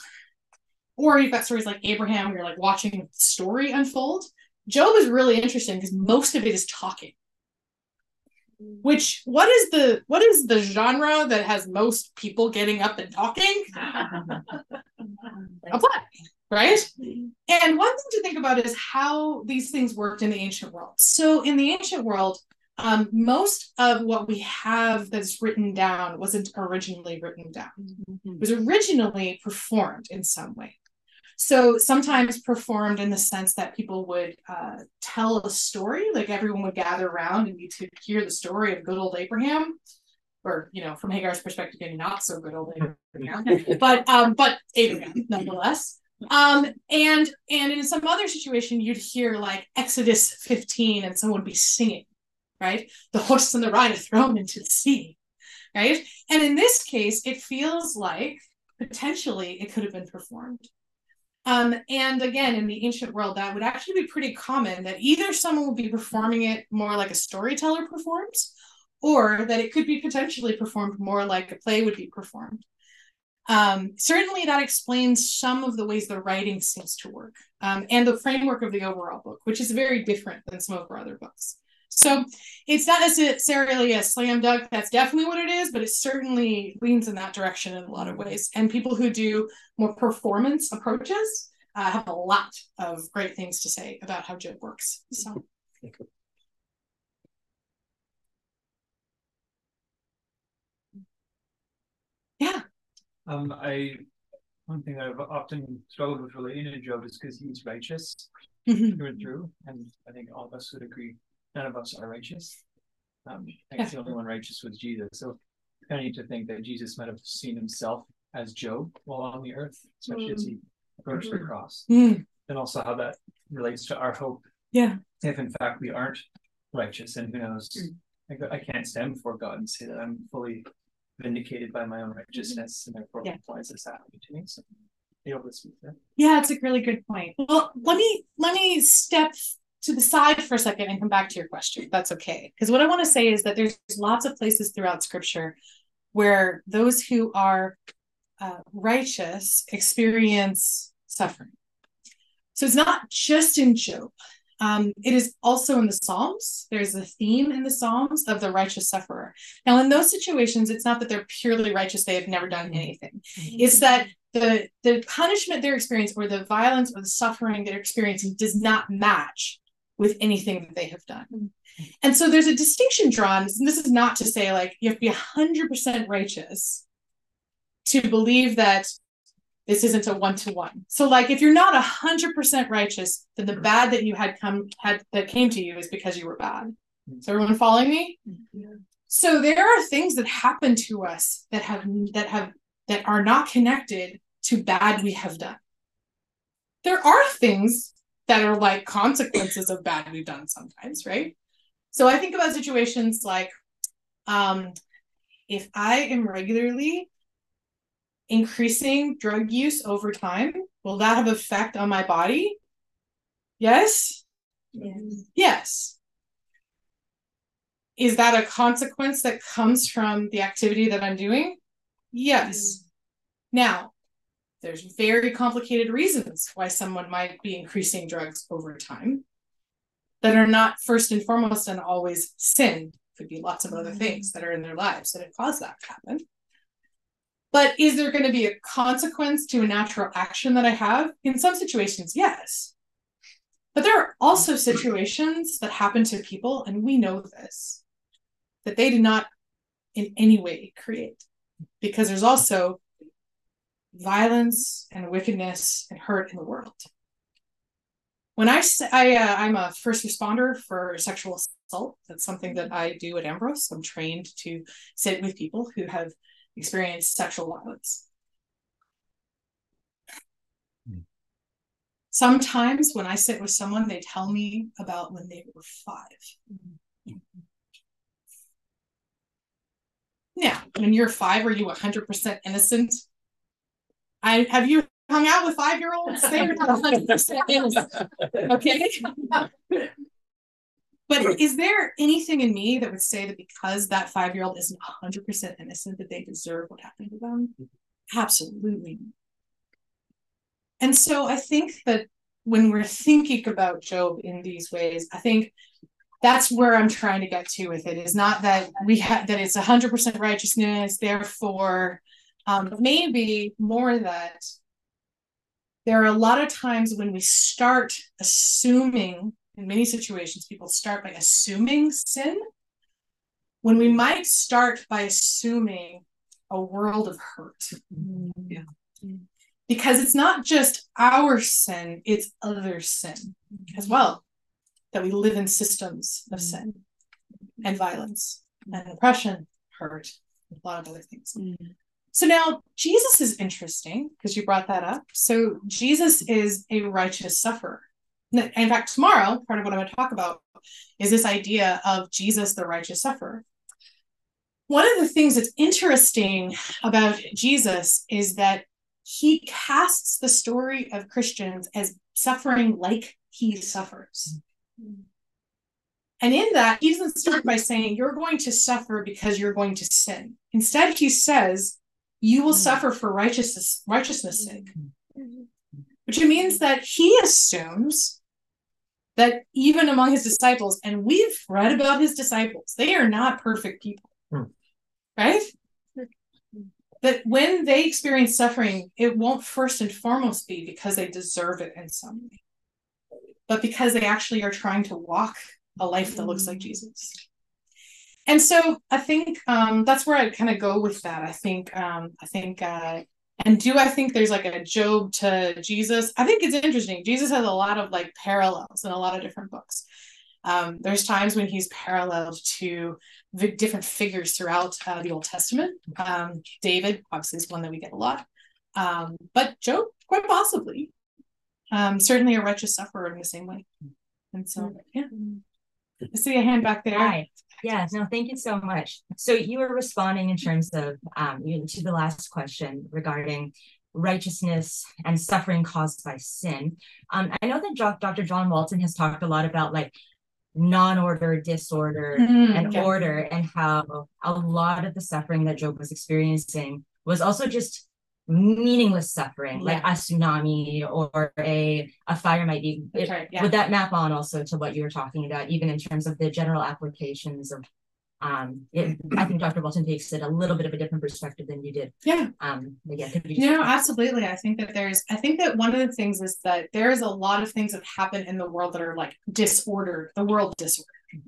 or you've got stories like Abraham where you're like watching the story unfold. Job is really interesting because most of it is talking. Which what is the what is the genre that has most people getting up and talking? a play right? And one thing to think about is how these things worked in the ancient world. So, in the ancient world, um, most of what we have that's written down wasn't originally written down. It was originally performed in some way. So, sometimes performed in the sense that people would uh, tell a story, like everyone would gather around and you could hear the story of good old Abraham or you know, from Hagar's perspective, maybe not so good old Abraham, but um, but Abraham nonetheless. Um, and and in some other situation, you'd hear like Exodus 15 and someone would be singing, right? The horse and the rider thrown into the sea, right? And in this case, it feels like potentially it could have been performed. Um, and again, in the ancient world, that would actually be pretty common that either someone would be performing it more like a storyteller performs, or that it could be potentially performed more like a play would be performed. Um, certainly, that explains some of the ways the writing seems to work um, and the framework of the overall book, which is very different than some of our other books. So it's not necessarily a slam dunk. That's definitely what it is, but it certainly leans in that direction in a lot of ways. And people who do more performance approaches uh, have a lot of great things to say about how Job works. So. Yeah. Um, I one thing I've often struggled with relating to Job is because he's righteous Mhm. through and through, and I think all of us would agree none of us are righteous. Um, I guess the only one righteous was Jesus. So I need to think that Jesus might have seen himself as Job while on the earth, especially as he approached the cross, Mm, and also how that relates to our hope. yeah. If in fact we aren't righteous, and who knows, I, I can't stand before God and say that I'm fully vindicated by my own righteousness, and therefore Yeah. why is this happening to me? So be able to speak. Yeah, it's a really good point. Well, let me let me step to the side for a second and come back to your question. That's okay. Because what I want to say is that there's lots of places throughout scripture where those who are uh, righteous experience suffering. So it's not just in Job. Um, it is also in the Psalms. There's a theme in the Psalms of the righteous sufferer. Now, in those situations, it's not that they're purely righteous, they have never done anything. It's that the the punishment they're experiencing or the violence or the suffering they're experiencing does not match with anything that they have done. Mm. And so there's a distinction drawn. And this is not to say like you have to be 100% righteous to believe that this isn't a one to one. So like if you're not 100% righteous, then the bad that you had come had that came to you is because you were bad. Mm. Is everyone following me? Mm, so there are things that happen to us that have that have that are not connected to bad we have done. There are things that are like consequences of bad we've done sometimes, right? So I think about situations like um if I am regularly increasing drug use over time, will that have effect on my body? Yes. Yes. Yes. Is that a consequence that comes from the activity that I'm doing? Yes. Now, there's very complicated reasons why someone might be increasing drugs over time that are not first and foremost and always sin. Could be lots of other mm-hmm. things that are in their lives that have caused that to happen. But is there going to be a consequence to a natural action that I have? In some situations, yes. But there are also situations that happen to people, and we know this, that they did not in any way create. Because there's also violence and wickedness and hurt in the world. When I say I, uh, I'm a first responder for sexual assault, that's something that I do at Ambrose. I'm trained to sit with people who have experienced sexual violence. Sometimes when I sit with someone, they tell me about when they were five. Yeah, when you're five, are you 100% innocent? I have you hung out with five year olds? They're not 100% innocent. Okay. but is there anything in me that would say that because that five year old isn't 100% innocent, that they deserve what happened to them? Absolutely. And so I think that when we're thinking about Job in these ways, I think that's where I'm trying to get to with it is not that we have that it's 100% righteousness, therefore, um, maybe more that there are a lot of times when we start assuming, in many situations, people start by assuming sin, when we might start by assuming a world of hurt. Mm-hmm. Yeah. Because it's not just our sin, it's other sin mm-hmm. as well. That we live in systems of mm-hmm. sin and violence and oppression, hurt, a lot of other things. So now Jesus is interesting because you brought that up. So Jesus is a righteous sufferer. In fact, tomorrow, part of what I'm going to talk about is this idea of Jesus, the righteous sufferer. One of the things that's interesting about Jesus is that he casts the story of Christians as suffering like he suffers. And in that, he doesn't start by saying, You're going to suffer because you're going to sin. Instead, he says, You will mm-hmm. suffer for righteousness, righteousness' sake. Mm-hmm. Mm-hmm. Which means that he assumes that even among his disciples, and we've read about his disciples, they are not perfect people. Hmm. Right? That when they experience suffering, it won't first and foremost be because they deserve it in some way, but because they actually are trying to walk a life that looks like Jesus. And so I think um, that's where I kind of go with that. I think um, I think uh, and do I think there's like a Job to Jesus? I think it's interesting. Jesus has a lot of like parallels in a lot of different books. Um, there's times when he's paralleled to the different figures throughout uh, the Old Testament. Um, David, obviously, is one that we get a lot, um, but Job, quite possibly, um, certainly a righteous sufferer in the same way. And so, yeah, I see a hand back there. Hi. Yeah, no, thank you so much. So you were responding in terms of um, to the last question regarding righteousness and suffering caused by sin. Um, I know that Dr. John Walton has talked a lot about like non-order, disorder, Mhm, and yeah. order, and how a lot of the suffering that Job was experiencing was also just meaningless suffering, like a tsunami or a a fire might be. It- right, yeah. Would that map on also to what you were talking about, even in terms of the general applications of? Um, it, I think Dr. Walton takes it a little bit of a different perspective than you did. Yeah. Um, yeah, could you just- No, absolutely. I think that there's, I think that one of the things is that there is a lot of things that happen in the world that are like disordered, the world disordered,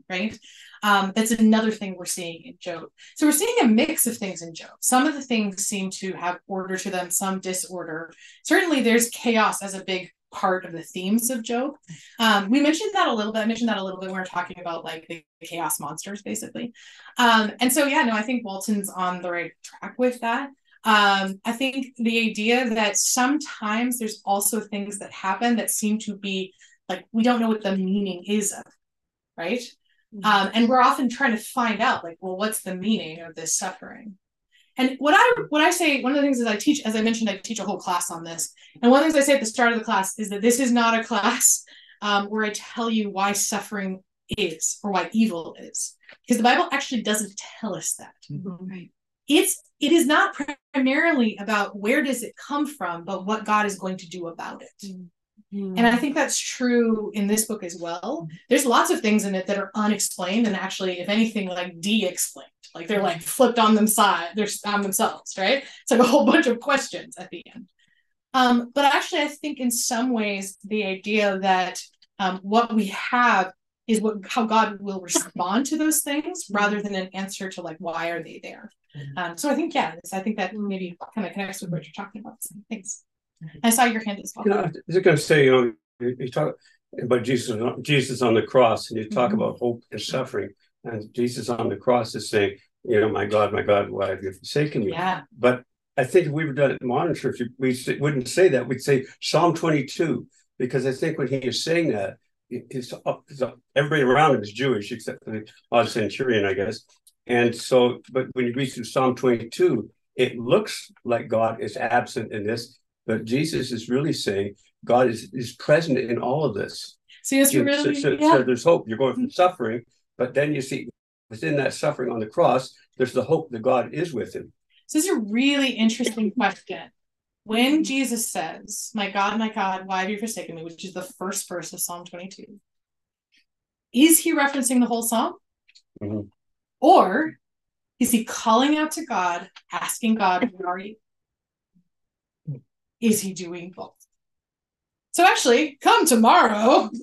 right? Um, that's another thing we're seeing in Job. So we're seeing a mix of things in Job. Some of the things seem to have order to them, some disorder. Certainly there's chaos as a big part of the themes of Job. Um, we mentioned that a little bit. I mentioned that a little bit when we are talking about like the chaos monsters, basically. Um, and so, yeah, no, I think Walton's on the right track with that. Um, I think the idea that sometimes there's also things that happen that seem to be like we don't know what the meaning is of, right? Um, and we're often trying to find out, like, well, what's the meaning of this suffering? And what I what I say, one of the things is I teach, as I mentioned, I teach a whole class on this. And one of the things I say at the start of the class is that this is not a class um, where I tell you why suffering is or why evil is, because the Bible actually doesn't tell us that. Right. It's it is not primarily about where does it come from, but what God is going to do about it. Mm-hmm. And I think that's true in this book as well. There's lots of things in it that are unexplained and actually, if anything, like de-explained. Like they're like flipped on them side, they're on themselves, right? It's like a whole bunch of questions at the end. Um, but actually, I think in some ways the idea that um, what we have is what how God will respond to those things rather than an answer to like why are they there. Um, so I think yeah, I think that maybe kind of connects with what you're talking about. Thanks. I saw your hand as well. You know, I was going to say, you know, you, you talk about Jesus, Jesus on the cross, and you talk Mhm. about hope and suffering, and Jesus on the cross is saying, you know, my God, my God, why have you forsaken me? Yeah. But I think if we were done in modern church, we wouldn't say that. We'd say Psalm 22, because I think when he is saying that, up, he's up, everybody around him is Jewish, except for the odd centurion, I guess. And so, but when you read through Psalm 22, it looks like God is absent in this, but Jesus is really saying God is, is present in all of this. So it's You- really so, so, yeah. so there's hope. You're going from suffering, but then you see within that suffering on the cross, there's the hope that God is with him. So this is a really interesting question. When Jesus says, My God, my God, why have you forsaken me? which is the first verse of Psalm 22, is he referencing the whole psalm? Mhm. Or is he calling out to God, asking God, Where are you? Is he doing both? So actually, come tomorrow.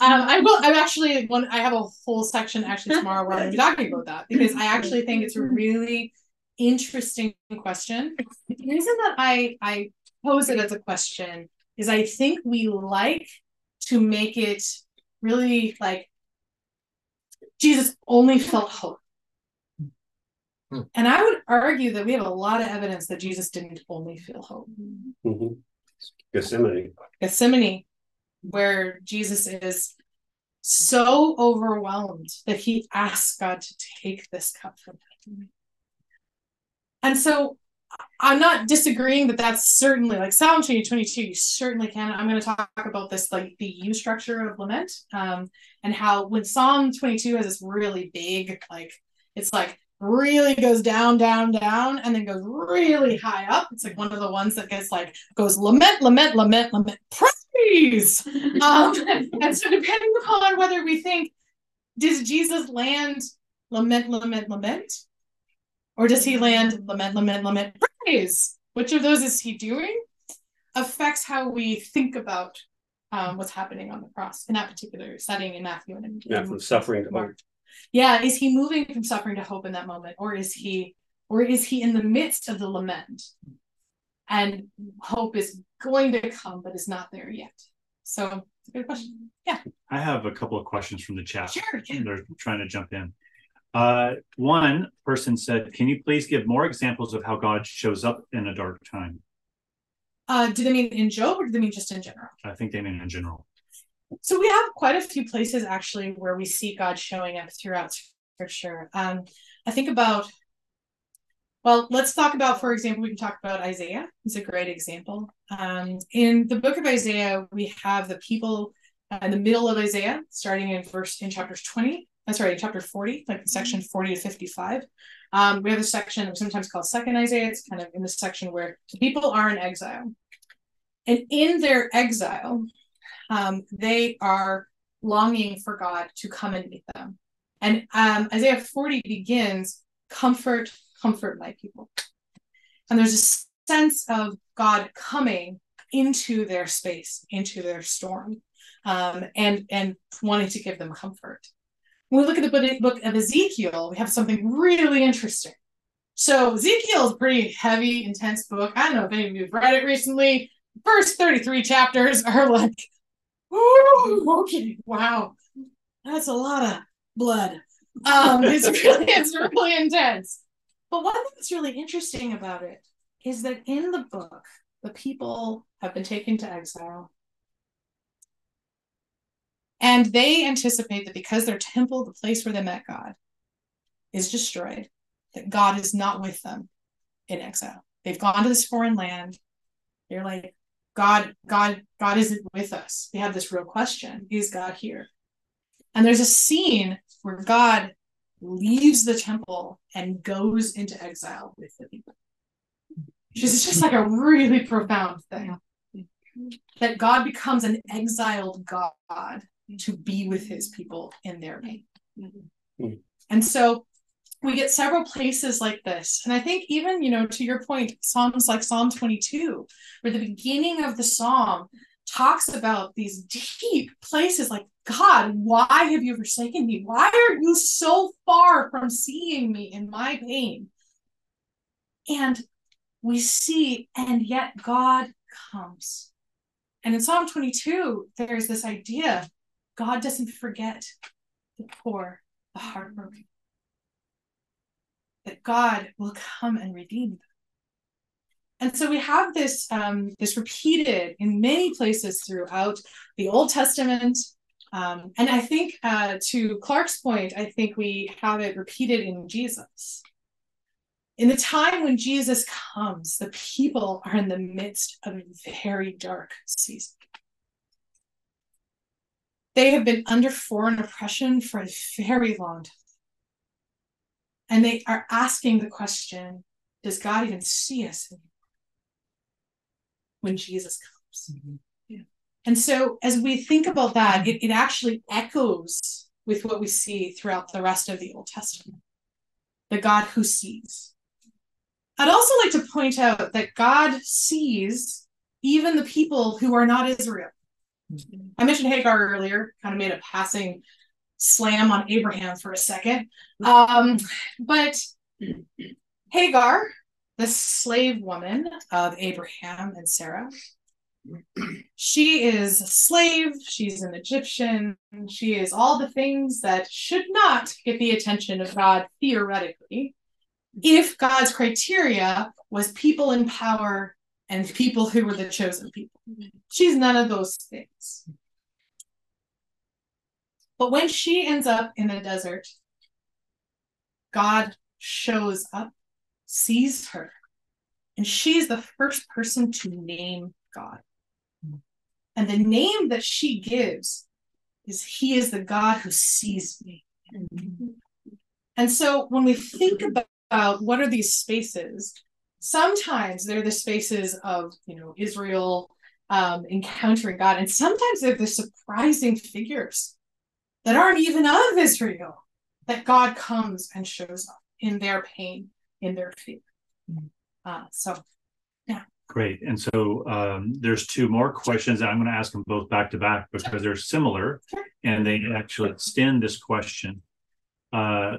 Um, I will. I'm actually one. I have a whole section actually tomorrow where I'm talking about that because I actually think it's a really interesting question. The reason that I I pose it as a question is I think we like to make it really like Jesus only felt hope. Hmm. And I would argue that we have a lot of evidence that Jesus didn't only feel hope. Mhm. Gethsemane. Gethsemane, where Jesus is so overwhelmed that he asks God to take this cup from him. And so I'm not disagreeing that that's certainly like Psalm 22, you certainly can. I'm going to talk about this, like the U structure of lament, um, and how when Psalm 22 has this really big, like, it's like really goes down, down, down, and then goes really high up. It's like one of the ones that gets like goes lament, lament, lament, lament, praise. Um, and so depending upon whether we think, does Jesus land lament, lament, lament? Or does he land lament, lament, lament, praise? Which of those is he doing? Affects how we think about um, what's happening on the cross in that particular setting in Matthew and in, Yeah, from suffering to hope. Mark. Yeah, is he moving from suffering to hope in that moment, or is he, or is he in the midst of the lament, and hope is going to come but is not there yet? So it's a good question. Yeah, I have a couple of questions from the chat. sure. Yeah. They're trying to jump in. Uh, one person said, "Can you please give more examples of how God shows up in a dark time?" Uh, do they mean in Job or do they mean just in general? I think they mean in general. So we have quite a few places actually where we see God showing up throughout scripture. Um, I think about, well, let's talk about, for example, we can talk about Isaiah. It's a great example. Um, in the book of Isaiah, we have the people in the middle of Isaiah, starting in verse in chapters 20. That's right, in chapter 40, like section 40 to 55. Um, we have a section sometimes called Second Isaiah. It's kind of in the section where the people are in exile. And in their exile, um, they are longing for God to come and meet them. And um, Isaiah 40 begins, comfort, comfort my people. And there's a sense of God coming into their space, into their storm, um, and, and wanting to give them comfort. When we look at the book of Ezekiel, we have something really interesting. So Ezekiel is a pretty heavy, intense book. I don't know if any of you have read it recently. First 33 chapters are like Ooh, okay, wow, that's a lot of blood. Um, it's really, it's really intense. But one thing that's really interesting about it is that in the book, the people have been taken to exile, and they anticipate that because their temple, the place where they met God, is destroyed, that God is not with them in exile. They've gone to this foreign land. They're like, God, God, God isn't with us. They have this real question: Is God here? And there's a scene where God leaves the temple and goes into exile with the people. Which is just like a really profound thing. That God becomes an exiled God to be with his people in their pain. Mm-hmm. And so we get several places like this. And I think even, you know, to your point, Psalms like Psalm 22, where the beginning of the psalm talks about these deep places like, God, why have you forsaken me? Why are you so far from seeing me in my pain? And we see, and yet God comes. And in Psalm 22, there's this idea God doesn't forget the poor, the heartbroken. That God will come and redeem them. And so we have this um, this repeated in many places throughout the Old Testament, um, and I think uh, to Clark's point, I think we have it repeated in Jesus. In the time when Jesus comes, the people are in the midst of a very dark season. They have been under foreign oppression for a very long time. And they are asking the question Does God even see us when Jesus comes? Mm-hmm. Yeah. And so, as we think about that, it, it actually echoes with what we see throughout the rest of the Old Testament the God who sees. I'd also like to point out that God sees even the people who are not Israel. I mentioned Hagar earlier, kind of made a passing slam on Abraham for a second. Um, but Hagar, the slave woman of Abraham and Sarah, she is a slave, she's an Egyptian, she is all the things that should not get the attention of God theoretically. If God's criteria was people in power and people who were the chosen people. She's none of those things. But when she ends up in the desert, God shows up, sees her, and she's the first person to name God. And the name that she gives is He is the God who sees me. And so when we think about what are these spaces, sometimes they're the spaces of you know Israel um, encountering God, and sometimes they're the surprising figures that aren't even of Israel that God comes and shows up in their pain, in their fear. Mm-hmm. Uh, so, yeah. Great. And so um, there's two more questions, and I'm going to ask them both back to back because they're similar, sure. and they actually extend this question uh,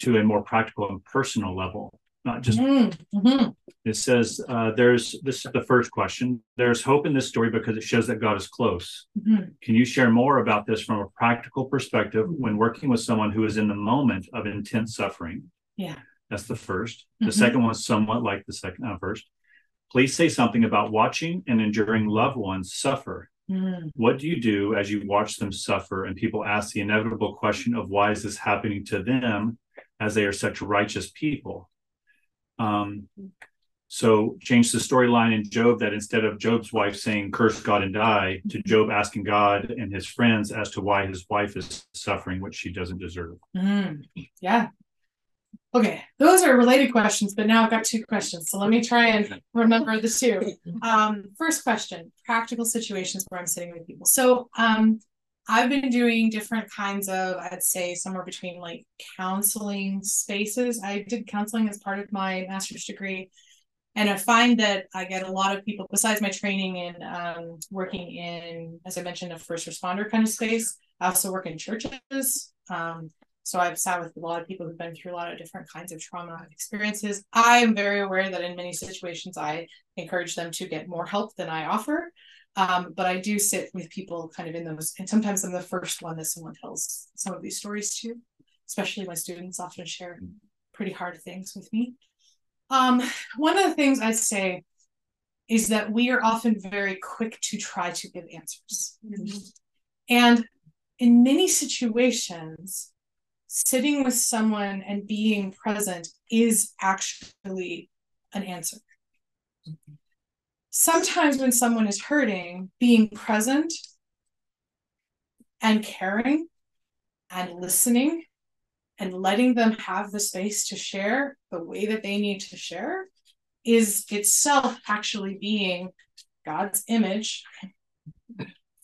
to a more practical and personal level not just mm-hmm. mm-hmm. it says uh, there's this is the first question there's hope in this story because it shows that god is close mm-hmm. can you share more about this from a practical perspective when working with someone who is in the moment of intense suffering yeah that's the 1st the mm-hmm. second one is somewhat like the second uh, first please say something about watching and enduring loved ones suffer mm. what do you do as you watch them suffer and people ask the inevitable question of why is this happening to them as they are such righteous people um, so change the storyline in Job that instead of Job's wife saying, curse God and die, to Job asking God and his friends as to why his wife is suffering what she doesn't deserve. Mm, yeah. Okay, those are related questions, but now I've got two questions. So let me try and remember the two. Um, first question practical situations where I'm sitting with people. So um, I've been doing different kinds of, I'd say somewhere between like counseling spaces. I did counseling as part of my master's degree. And I find that I get a lot of people, besides my training in um, working in, as I mentioned, a first responder kind of space, I also work in churches. Um, so I've sat with a lot of people who've been through a lot of different kinds of trauma experiences. I am very aware that in many situations, I encourage them to get more help than I offer. Um, but I do sit with people kind of in those, and sometimes I'm the first one that someone tells some of these stories to, especially my students often share pretty hard things with me. Um, one of the things I'd say is that we are often very quick to try to give answers. Mm-hmm. And in many situations, sitting with someone and being present is actually an answer. Sometimes when someone is hurting, being present and caring and listening and letting them have the space to share the way that they need to share is itself actually being God's image,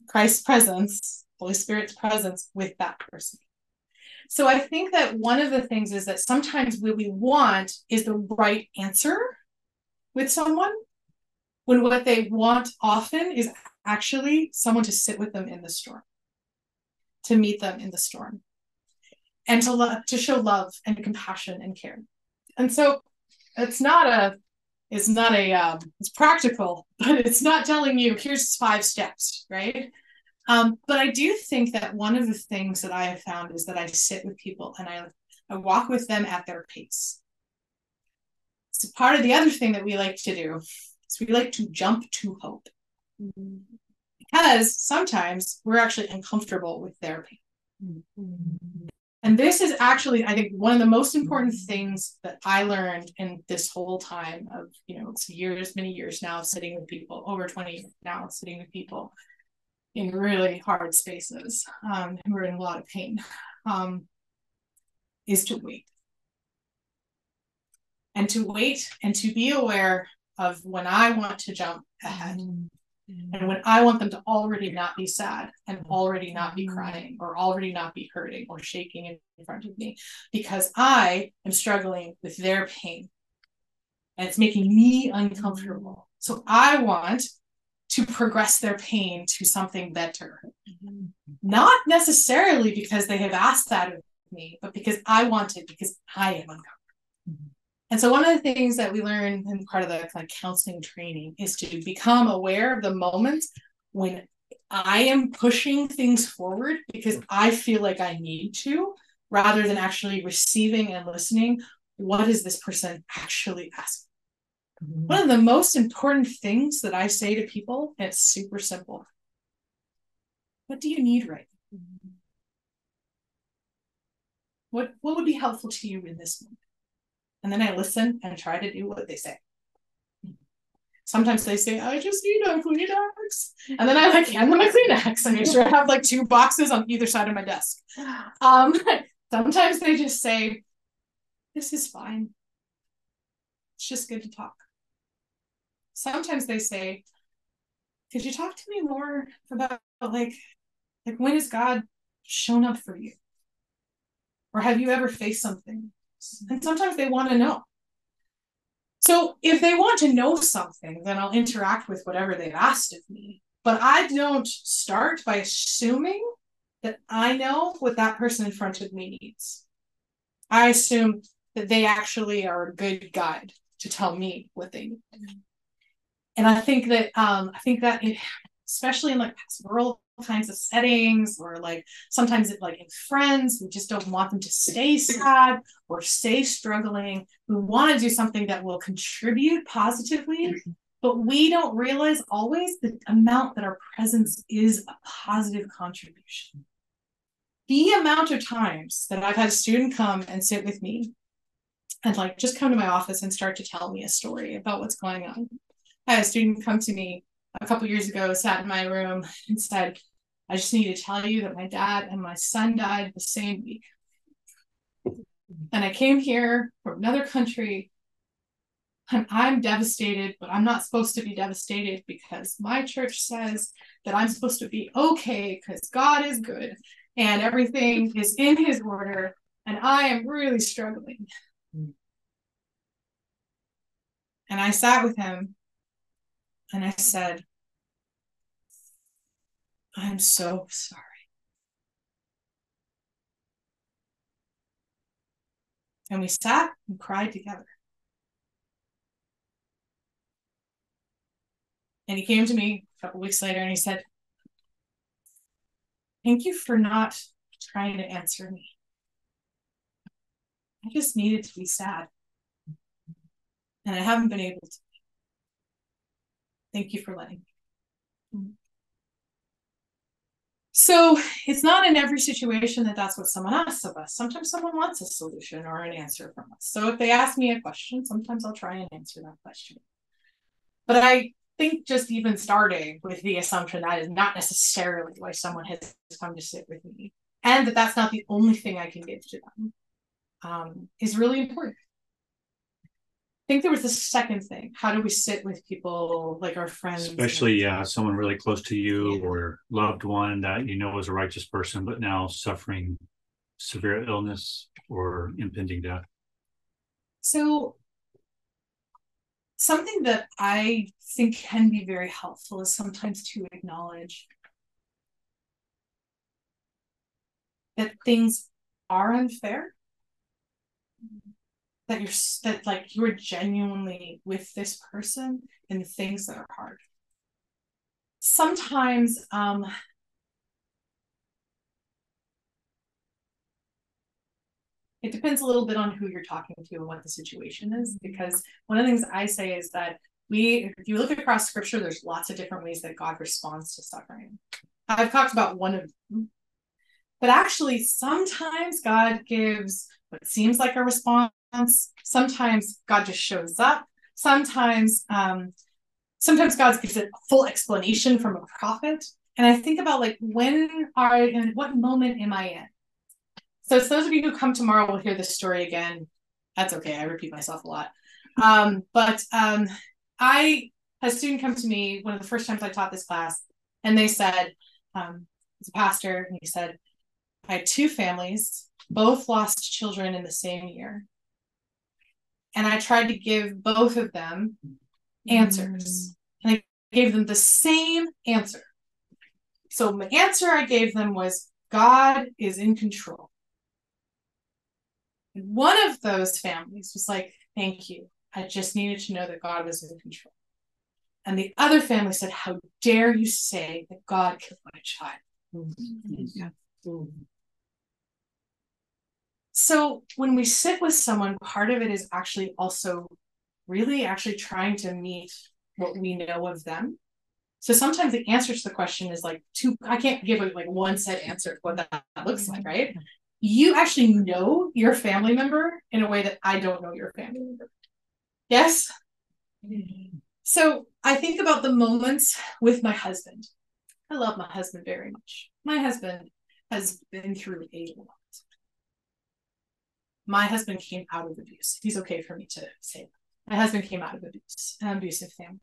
Christ's presence, Holy Spirit's presence with that person. So I think that one of the things is that sometimes what we want is the right answer with someone when what they want often is actually someone to sit with them in the storm, to meet them in the storm, and to love, to show love and compassion and care. And so it's not a it's not a um, it's practical, but it's not telling you here's five steps, right? Um, but I do think that one of the things that I have found is that I sit with people and I I walk with them at their pace. So part of the other thing that we like to do is we like to jump to hope. Because sometimes we're actually uncomfortable with their pain. And this is actually, I think, one of the most important things that I learned in this whole time of, you know, it's years, many years now, sitting with people, over 20 years now, sitting with people in really hard spaces um, who are in a lot of pain, um, is to wait. And to wait and to be aware of when I want to jump ahead. Mm-hmm. And when I want them to already not be sad and mm-hmm. already not be mm-hmm. crying or already not be hurting or shaking in front of me because I am struggling with their pain and it's making me uncomfortable. So I want to progress their pain to something better. Not necessarily because they have asked that of me, but because I want it because I am uncomfortable. And so one of the things that we learn in part of the kind of counseling training is to become aware of the moment when I am pushing things forward because I feel like I need to, rather than actually receiving and listening. What is this person actually asking? Mm-hmm. One of the most important things that I say to people, and it's super simple. What do you need right now? What what would be helpful to you in this moment? And then I listen and try to do what they say. Sometimes they say, I just need a Kleenex. And then I like hand them a Kleenex I make sure I have like two boxes on either side of my desk. Um, sometimes they just say, This is fine. It's just good to talk. Sometimes they say, Could you talk to me more about like like when has God shown up for you? Or have you ever faced something and sometimes they want to know. So if they want to know something, then I'll interact with whatever they've asked of me. But I don't start by assuming that I know what that person in front of me needs. I assume that they actually are a good guide to tell me what they need. And I think that um, I think that it, especially in like pastoral kinds of settings or like sometimes it like in friends we just don't want them to stay sad or stay struggling. We want to do something that will contribute positively but we don't realize always the amount that our presence is a positive contribution. The amount of times that i've had a student come and sit with me and like just come to my office and start to tell me a story about what's going on. I had a student come to me a couple years ago sat in my room and said, I just need to tell you that my dad and my son died the same week. And I came here from another country and I'm devastated, but I'm not supposed to be devastated because my church says that I'm supposed to be okay because God is good and everything is in his order and I am really struggling. And I sat with him and I said, I'm so sorry. And we sat and cried together. And he came to me a couple weeks later and he said, Thank you for not trying to answer me. I just needed to be sad. And I haven't been able to. Thank you for letting me. So it's not in every situation that that's what someone asks of us. Sometimes someone wants a solution or an answer from us. So if they ask me a question, sometimes I'll try and answer that question. But I think just even starting with the assumption that is not necessarily why someone has come to sit with me, and that that's not the only thing I can give to them, um, is really important. I think there was the second thing. How do we sit with people like our friends? Especially, yeah, someone really close to you Yeah. or loved one that you know is a righteous person, but now suffering severe illness or impending death. So, something that I think can be very helpful is sometimes to acknowledge that things are unfair. That you're that like you're genuinely with this person in the things that are hard. Sometimes um it depends a little bit on who you're talking to and what the situation is because one of the things i say is that we if you look across scripture there's lots of different ways that god responds to suffering i've talked about one of them but actually sometimes god gives what seems like a response sometimes god just shows up sometimes um sometimes god gives a full explanation from a prophet and i think about like when are and what moment am i in so it's those of you who come tomorrow will hear this story again. That's okay. I repeat myself a lot. Um, but um, I a student come to me one of the first times I taught this class, and they said, um, "It's a pastor," and he said, "I had two families, both lost children in the same year, and I tried to give both of them answers, mm. and I gave them the same answer. So the answer I gave them was." God is in control. And one of those families was like, Thank you. I just needed to know that God was in control. And the other family said, How dare you say that God killed my child? Mm. Mm. So when we sit with someone, part of it is actually also really actually trying to meet what we know of them. So sometimes the answer to the question is like two, I can't give a, like one set answer of what that looks like, mm-hmm. right? you actually know your family member in a way that I don't know your family member. Yes? Mm-hmm. So I think about the moments with my husband. I love my husband very much. My husband has been through a lot. My husband came out of abuse. He's okay for me to say that. My husband came out of abuse, an abusive family.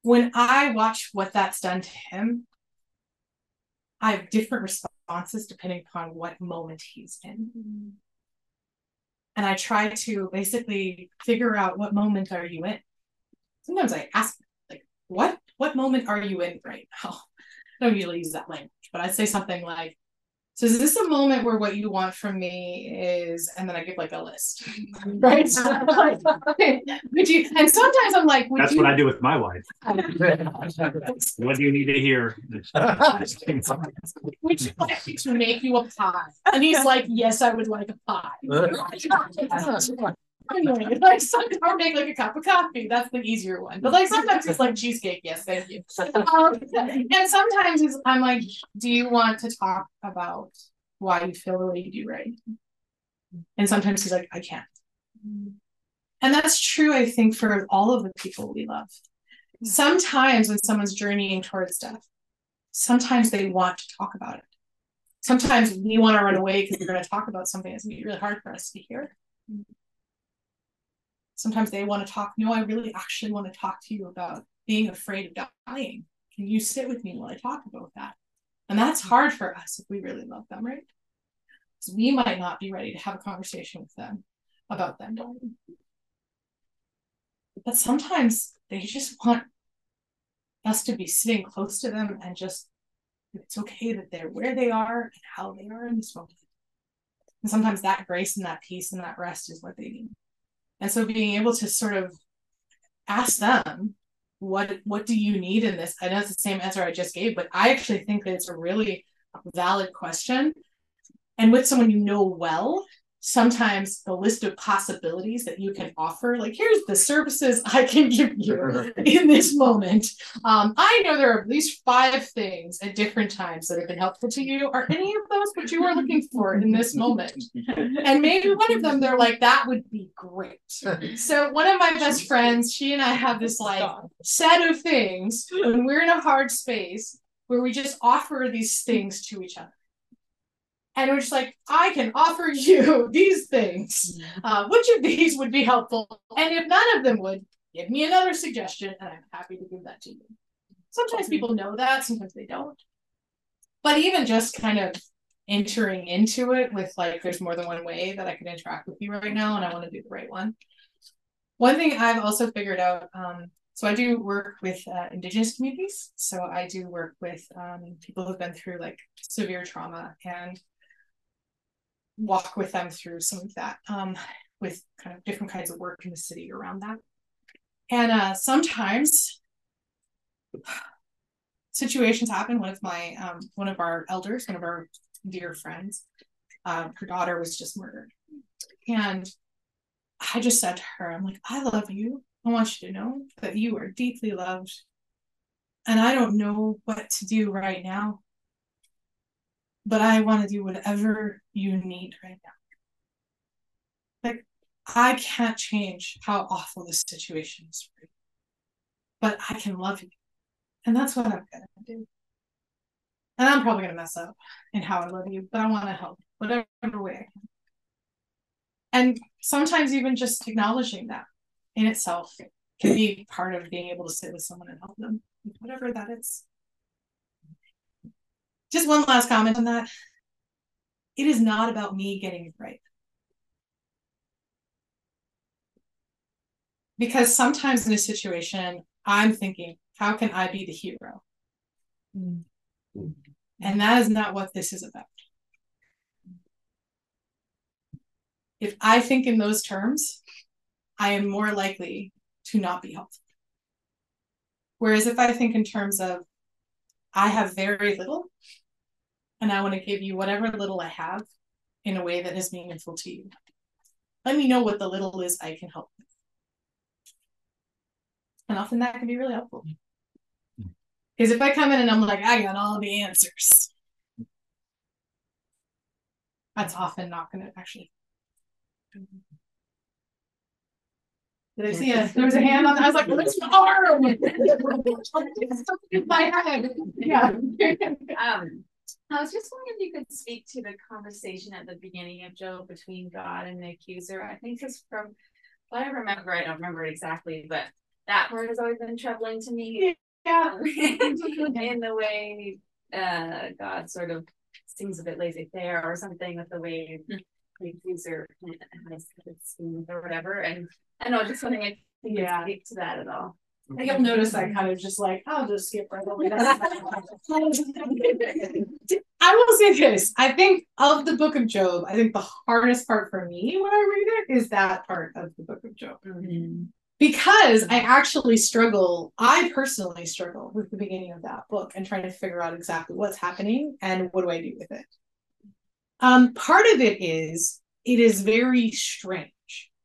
When I watch what that's done to him, I have different responses depending upon what moment he's in. And I try to basically figure out what moment are you in. Sometimes I ask, like, what what moment are you in right now? I don't usually use that language, but I'd say something like, so is this a moment where what you want from me is, and then I give like a list, right? So, like, would you? And sometimes I'm like, would That's you? what I do with my wife. What do you need to hear? Would you like me to make you a pie? And he's like, Yes, I would like a pie. Anyway, like sometimes or make like a cup of coffee. That's the easier one. But like sometimes it's like cheesecake. Yes, thank you. Um, and sometimes it's, I'm like, do you want to talk about why you feel the way you do right? And sometimes he's like, I can't. And that's true, I think, for all of the people we love. Sometimes when someone's journeying towards death, sometimes they want to talk about it. Sometimes we want to run away because we're going to talk about something that's going to be really hard for us to hear. Sometimes they want to talk. No, I really actually want to talk to you about being afraid of dying. Can you sit with me while I talk about that? And that's mm. hard for us if we really love them, right? Because we might not be ready to have a conversation with them about them dying. But sometimes they just want us to be sitting close to them and just it's okay that they're where they are and how they are in this moment. And sometimes that grace and that peace and that rest is what they need. And so being able to sort of ask them, what what do you need in this? I know it's the same answer I just gave, but I actually think that it's a really valid question. And with someone you know well, sometimes the list of possibilities that you can offer like here's the services i can give you in this moment. Um, i know there are at least five things at different times that have been helpful to you. Are any of those what you are looking for in this moment? And maybe one of them they're like that would be great. So one of my best friends she and i have this like set of things when we're in a hard space where we just offer these things to each other and we're just like, I can offer you these things. Uh, which of these would be helpful? And if none of them would, give me another suggestion, and I'm happy to give that to you. Sometimes people know that, sometimes they don't. But even just kind of entering into it with like, there's more than one way that I can interact with you right now, and I want to do the right one. One thing I've also figured out um, so I do work with uh, Indigenous communities. So I do work with um, people who've been through like severe trauma and walk with them through some of that um, with kind of different kinds of work in the city around that. And uh, sometimes situations happen. One of my um, one of our elders, one of our dear friends, uh, her daughter was just murdered, and I just said to her, "I'm like, I love you. I want you to know that you are deeply loved, and I don't know what to do right now, but I want to do whatever you need right now. Like, I can't change how awful this situation is for you, but I can love you. And that's what I'm going to do. And I'm probably going to mess up in how I love you, but I want to help whatever way I can. And sometimes even just acknowledging that in itself can be part of being able to sit with someone and help them, whatever that is. Just one last comment on that. It is not about me getting it right. Because sometimes in a situation, I'm thinking, how can I be the hero? Mm-hmm. And that is not what this is about. If I think in those terms, I am more likely to not be helpful. Whereas if I think in terms of, I have very little and I want to give you whatever little I have in a way that is meaningful to you. Let me know what the little is I can help with. And often that can be really helpful. Because if I come in and I'm like, I got all the answers, that's often not going to actually. Did I see a there was a hand on? I was like, what's the arm? my head. Yeah. um I was just wondering if you could speak to the conversation at the beginning of Job between God and the accuser. I think it's from what I remember, I don't remember exactly, but that part has always been troubling to me. Yeah. in the way uh, God sort of seems a bit lazy there or something with the way the accuser has or whatever. And I know, just wondering if you yeah. speak to that at all. You'll notice I kind of just like, I'll just skip right over that. I will say this. I think of the book of Job, I think the hardest part for me when I read it is that part of the book of Job. Mm-hmm. Because I actually struggle, I personally struggle with the beginning of that book and trying to figure out exactly what's happening and what do I do with it. Um, part of it is it is very strange.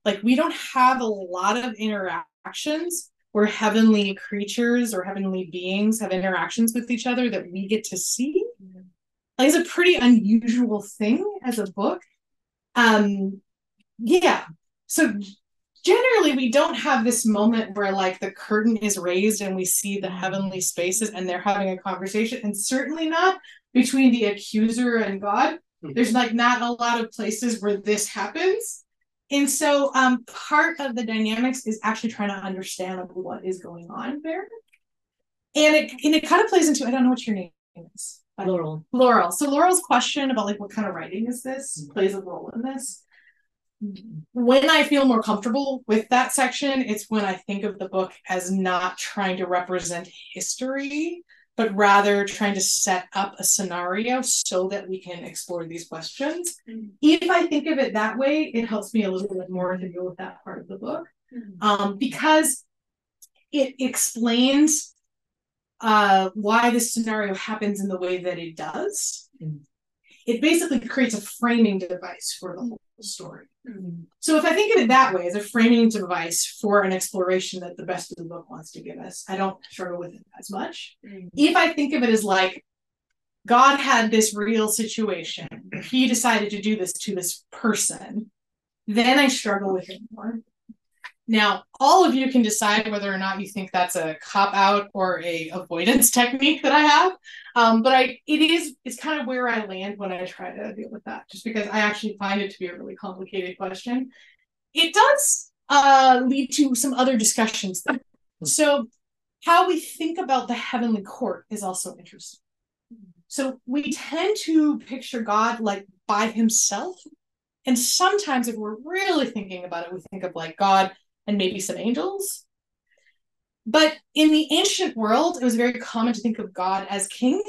Like we don't have a lot of interactions where heavenly creatures or heavenly beings have interactions with each other that we get to see. Like it's a pretty unusual thing as a book. Um, yeah. So generally we don't have this moment where like the curtain is raised and we see the heavenly spaces and they're having a conversation and certainly not between the accuser and god mm-hmm. there's like not a lot of places where this happens and so um, part of the dynamics is actually trying to understand what is going on there. And it and it kind of plays into I don't know what your name is. Laurel. Laurel. So Laurel's question about like what kind of writing is this mm-hmm. plays a role in this. When I feel more comfortable with that section, it's when I think of the book as not trying to represent history, but rather trying to set up a scenario so that we can explore these questions. Mm-hmm. If I think of it that way, it helps me a little bit more to deal with that part of the book mm-hmm. um, because it explains uh, why this scenario happens in the way that it does. Mm-hmm. it basically creates a framing device for the whole story. So if I think of it that way, as a framing device for an exploration that the best of the book wants to give us, I don't struggle with it as much. Mm-hmm. If I think of it as like God had this real situation, he decided to do this to this person, then I struggle with it more. Now, all of you can decide whether or not you think that's a cop out or a avoidance technique that I have. Um, but I, it is, it's kind of where I land when I try to deal with that, just because I actually find it to be a really complicated question. It does uh, lead to some other discussions. Though. So, how we think about the heavenly court is also interesting. So we tend to picture God like by himself. And sometimes, if we're really thinking about it, we think of like God and maybe some angels. But in the ancient world, it was very common to think of God as king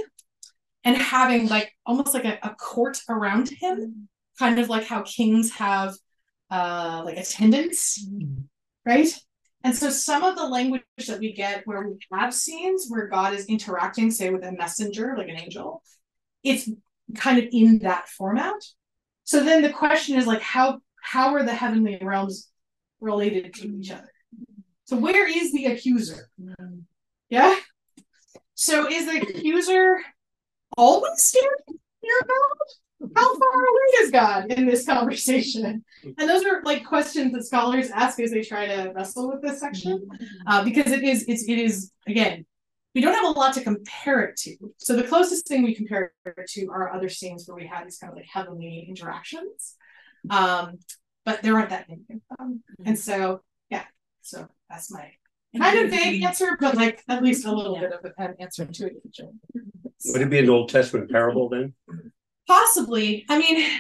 and having like almost like a, a court around him, kind of like how kings have uh, like attendants, right? And so some of the language that we get where we have scenes where God is interacting, say, with a messenger, like an angel, it's kind of in that format. So then the question is like, how how are the heavenly realms related to each other. So where is the accuser? Yeah. So is the accuser always standing near God? How far away is God in this conversation? And those are like questions that scholars ask as they try to wrestle with this section, uh, because it is it's it is again we don't have a lot to compare it to. So the closest thing we compare it to are other scenes where we have these kind of like heavenly interactions. Um, but there aren't that many of them. And so, yeah, so that's my kind of vague answer, but like at least a little bit of an answer to it. Would it be an Old Testament parable then? Possibly. I mean,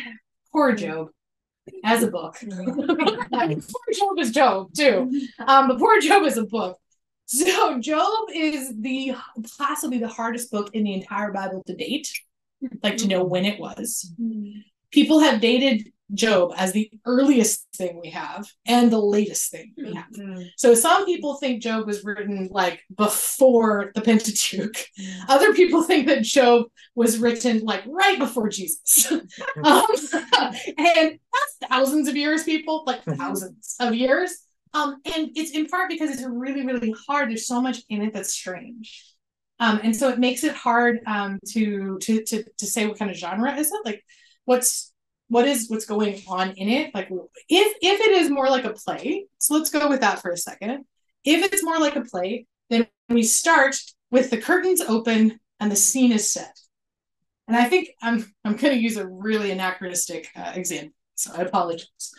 poor Job as a book. poor Job is Job too. Um, but poor Job is a book. So Job is the possibly the hardest book in the entire Bible to date, like to know when it was. People have dated Job as the earliest thing we have and the latest thing we have. Mm-hmm. So some people think Job was written like before the Pentateuch. Mm-hmm. Other people think that Job was written like right before Jesus. um, and that's thousands of years, people, like mm-hmm. thousands of years. Um, and it's in part because it's really, really hard. There's so much in it that's strange. Um, and so it makes it hard um, to, to to to say what kind of genre is it like what's what is what's going on in it? Like if if it is more like a play so let's go with that for a second. If it's more like a play then we start with the curtains open and the scene is set. And i think i'm i'm going to use a really anachronistic uh, example so i apologize.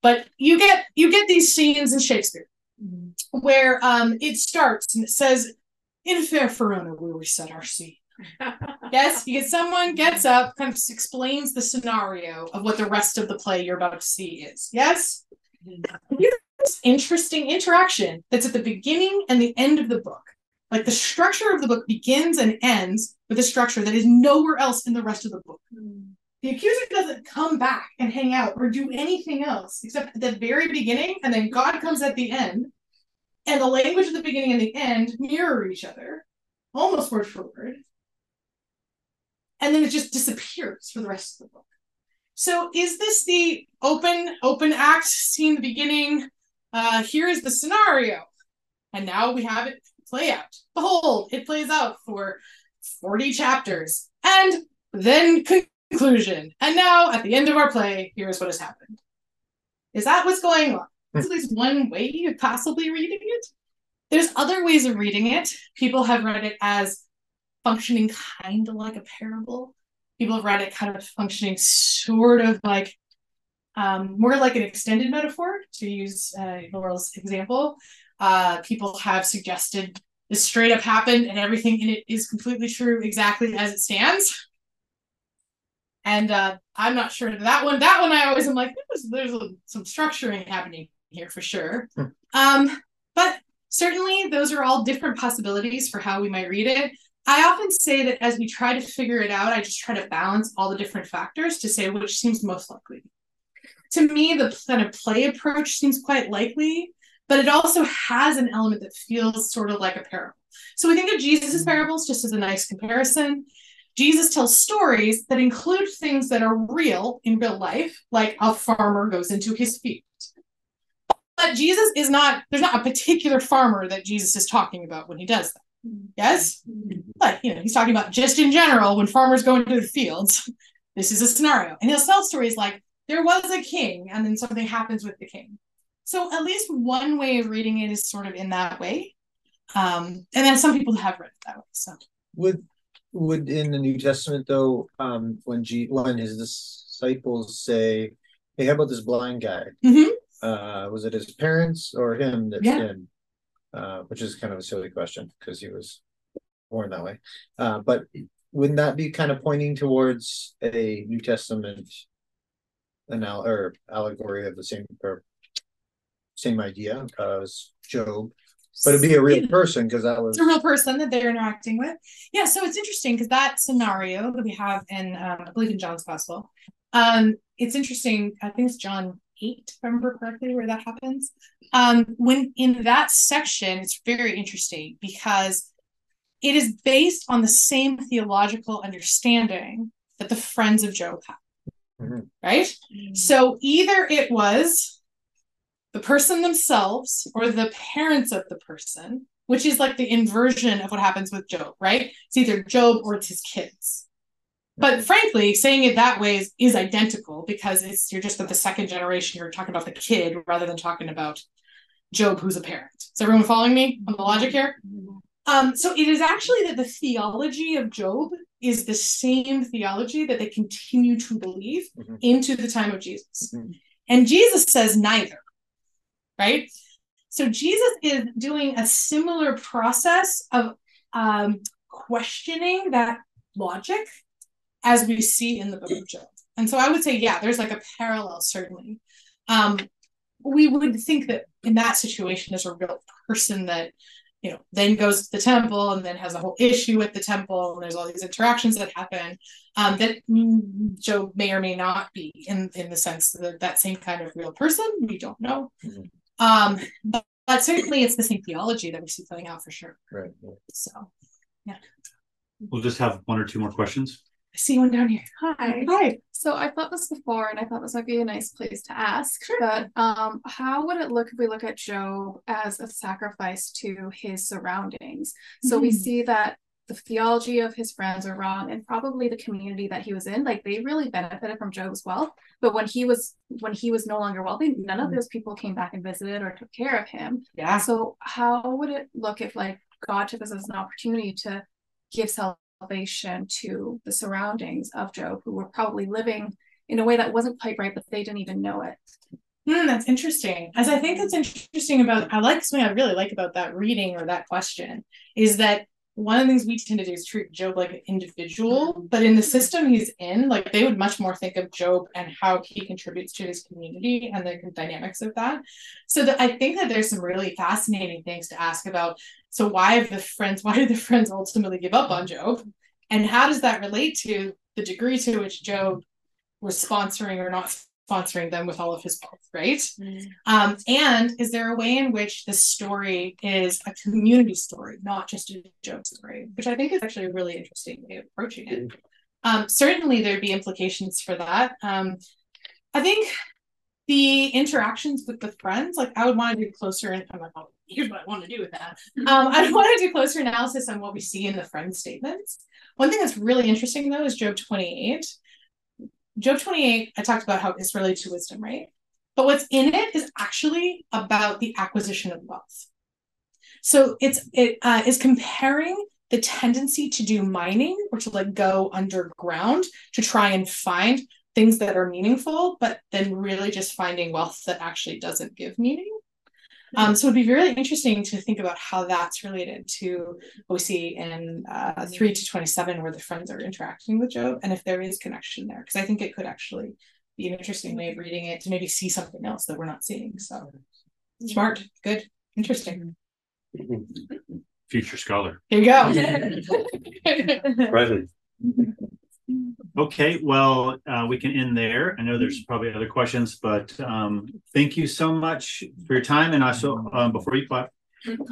But you get you get these scenes in shakespeare where um it starts and it says in fair verona where we set our scene yes, because someone gets up, kind of explains the scenario of what the rest of the play you're about to see is. Yes? Mm-hmm. Here's interesting interaction that's at the beginning and the end of the book. Like the structure of the book begins and ends with a structure that is nowhere else in the rest of the book. Mm-hmm. The accuser doesn't come back and hang out or do anything else except at the very beginning, and then God comes at the end, and the language of the beginning and the end mirror each other, almost word for word and then it just disappears for the rest of the book. So is this the open open act scene the beginning? Uh, here is the scenario, and now we have it play out. Behold, it plays out for 40 chapters, and then conclusion. And now at the end of our play, here's what has happened. Is that what's going on? Is at least one way of possibly reading it. There's other ways of reading it. People have read it as functioning kind of like a parable. People have read it kind of functioning sort of like um, more like an extended metaphor, to use uh, Laurel's example. Uh, people have suggested this straight up happened and everything in it is completely true exactly as it stands. And uh, I'm not sure that one. That one I always am like, there's, there's a, some structuring happening here for sure. Hmm. Um, but certainly those are all different possibilities for how we might read it. I often say that as we try to figure it out, I just try to balance all the different factors to say which seems most likely. To me, the kind of play approach seems quite likely, but it also has an element that feels sort of like a parable. So we think of Jesus' mm-hmm. parables just as a nice comparison. Jesus tells stories that include things that are real in real life, like a farmer goes into his field. But Jesus is not, there's not a particular farmer that Jesus is talking about when he does that. Yes? But, you know, he's talking about just in general, when farmers go into the fields, this is a scenario. And he'll tell stories like, there was a king, and then something happens with the king. So at least one way of reading it is sort of in that way. Um, and then some people have read it that way. So Would would in the New Testament though, um, when G when his disciples say, "Hey, how about this blind guy?" Mhm. Uh, was it his parents or him that Yeah. Uh, which is kind of a silly question because he was born that way. Uh, but wouldn't that be kind of pointing towards a New Testament anal or allegory of the same or same idea as Job? But it'd be a real person because that was it's a real person that they're interacting with. Yeah, so it's interesting because that scenario that we have in, um, I believe in John's Gospel, um, it's interesting. I think it's John eight, if I remember correctly, where that happens. Um, when in that section, it's very interesting because it is based on the same theological understanding that the friends of Job had. Mhm. Right? So either it was the person themselves or the parents of the person, which is like the inversion of what happens with Job, right? It's either Job or it's his kids. But frankly, saying it that way is, is identical because it's you're just at the second generation, you're talking about the kid rather than talking about Job who's a parent. Is everyone following me on the logic here? Um, so it is actually that the theology of Job is the same theology that they continue to believe Mhm. into the time of Jesus. Mhm. And Jesus says neither, right? So Jesus is doing a similar process of um, questioning that logic as we see in the book of Job. And so I would say, yeah, there's like a parallel, certainly. Um, we would think that in that situation, there's a real person that, you know, then goes to the temple and then has a whole issue with the temple, and there's all these interactions that happen. Um, that Job may or may not be in in the sense that that same kind of real person. We don't know. Mhm. Um, but, but certainly it's the same theology that we see playing out for sure. right. So yeah. We'll just have one or two more questions. I see one down here. Hi. Hi. So I thought this before, and I thought this might be a nice place to ask. Sure. But um, how would it look if we look at Job as a sacrifice to his surroundings? So we Mhm. see that the theology of his friends are wrong, and probably the community that he was in, like they really benefited from Job's wealth. But when he was when he was no longer wealthy, none of those people came back and visited or took care of him. Yeah. So how would it look if like God took this as an opportunity to give salvation to the surroundings of Job, who were probably living in a way that wasn't quite right, but they didn't even know it. Hmm, that's interesting. As I think that's interesting about, I like something I really like about that reading or that question is that one of the things we tend to do is treat Job like an individual, but in the system he's in, like they would much more think of Job and how he contributes to his community and the dynamics of that. So that I think that there's some really fascinating things to ask about. So why have the friends, why did the friends ultimately give up on Job? And how does that relate to the degree to which Job was sponsoring or not sponsoring them with all of his wealth, right? Um, and is there a way in which the story is a community story, not just a Job story, which I think is actually a really interesting way of approaching it. Um, certainly, there'd be implications for that. Um, I think the interactions with the friends, like I would want to do closer, and I'm like, oh, here's what I want to do with that. Um, I want to do closer analysis on what we see in the friend statements. One thing that's really interesting though is Job 28. Job 28, I talked about how it's related to wisdom, right? But what's in it is actually about the acquisition of wealth. So it's it uh, is comparing the tendency to do mining or to like go underground to try and find things that are meaningful, but then really just finding wealth that actually doesn't give meaning. Um, so it'd be really interesting to think about how that's related to what we see in uh, 3 to 27, where the friends are interacting with Job, and if there is connection there, because I think it could actually be an interesting way of reading it to maybe see something else that we're not seeing. So smart, good, interesting. Future scholar. Here you go. Present. Okay, well, uh, we can end there. I know there's probably other questions, but um, thank you so much for your time. And also, um, before you clap,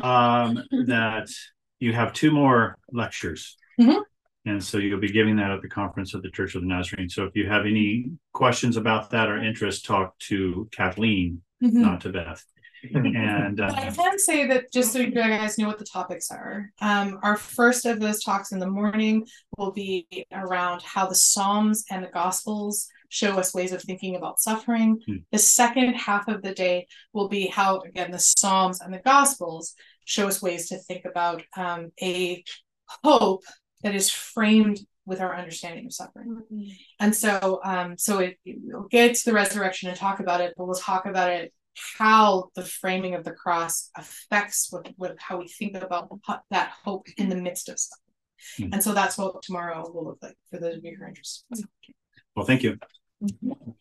um, that you have two more lectures. Mhm. And so you'll be giving that at the conference of the Church of the Nazarene. So if you have any questions about that or interest, talk to Kathleen, Mhm. not to Beth. And But I uh, can say that just so you guys know what the topics are. Um, our first of those talks in the morning will be around how the Psalms and the Gospels show us ways of thinking about suffering. Hmm. The second half of the day will be how, again, the Psalms and the Gospels show us ways to think about um, a hope that is framed with our understanding of suffering. And so, um, so it, we'll get to the resurrection and talk about it, but we'll talk about it how the framing of the cross affects what, what how we think about that hope in the midst of suffering. Hmm. And so that's what tomorrow will look like for those of you who are interested. well, thank you. Mhm.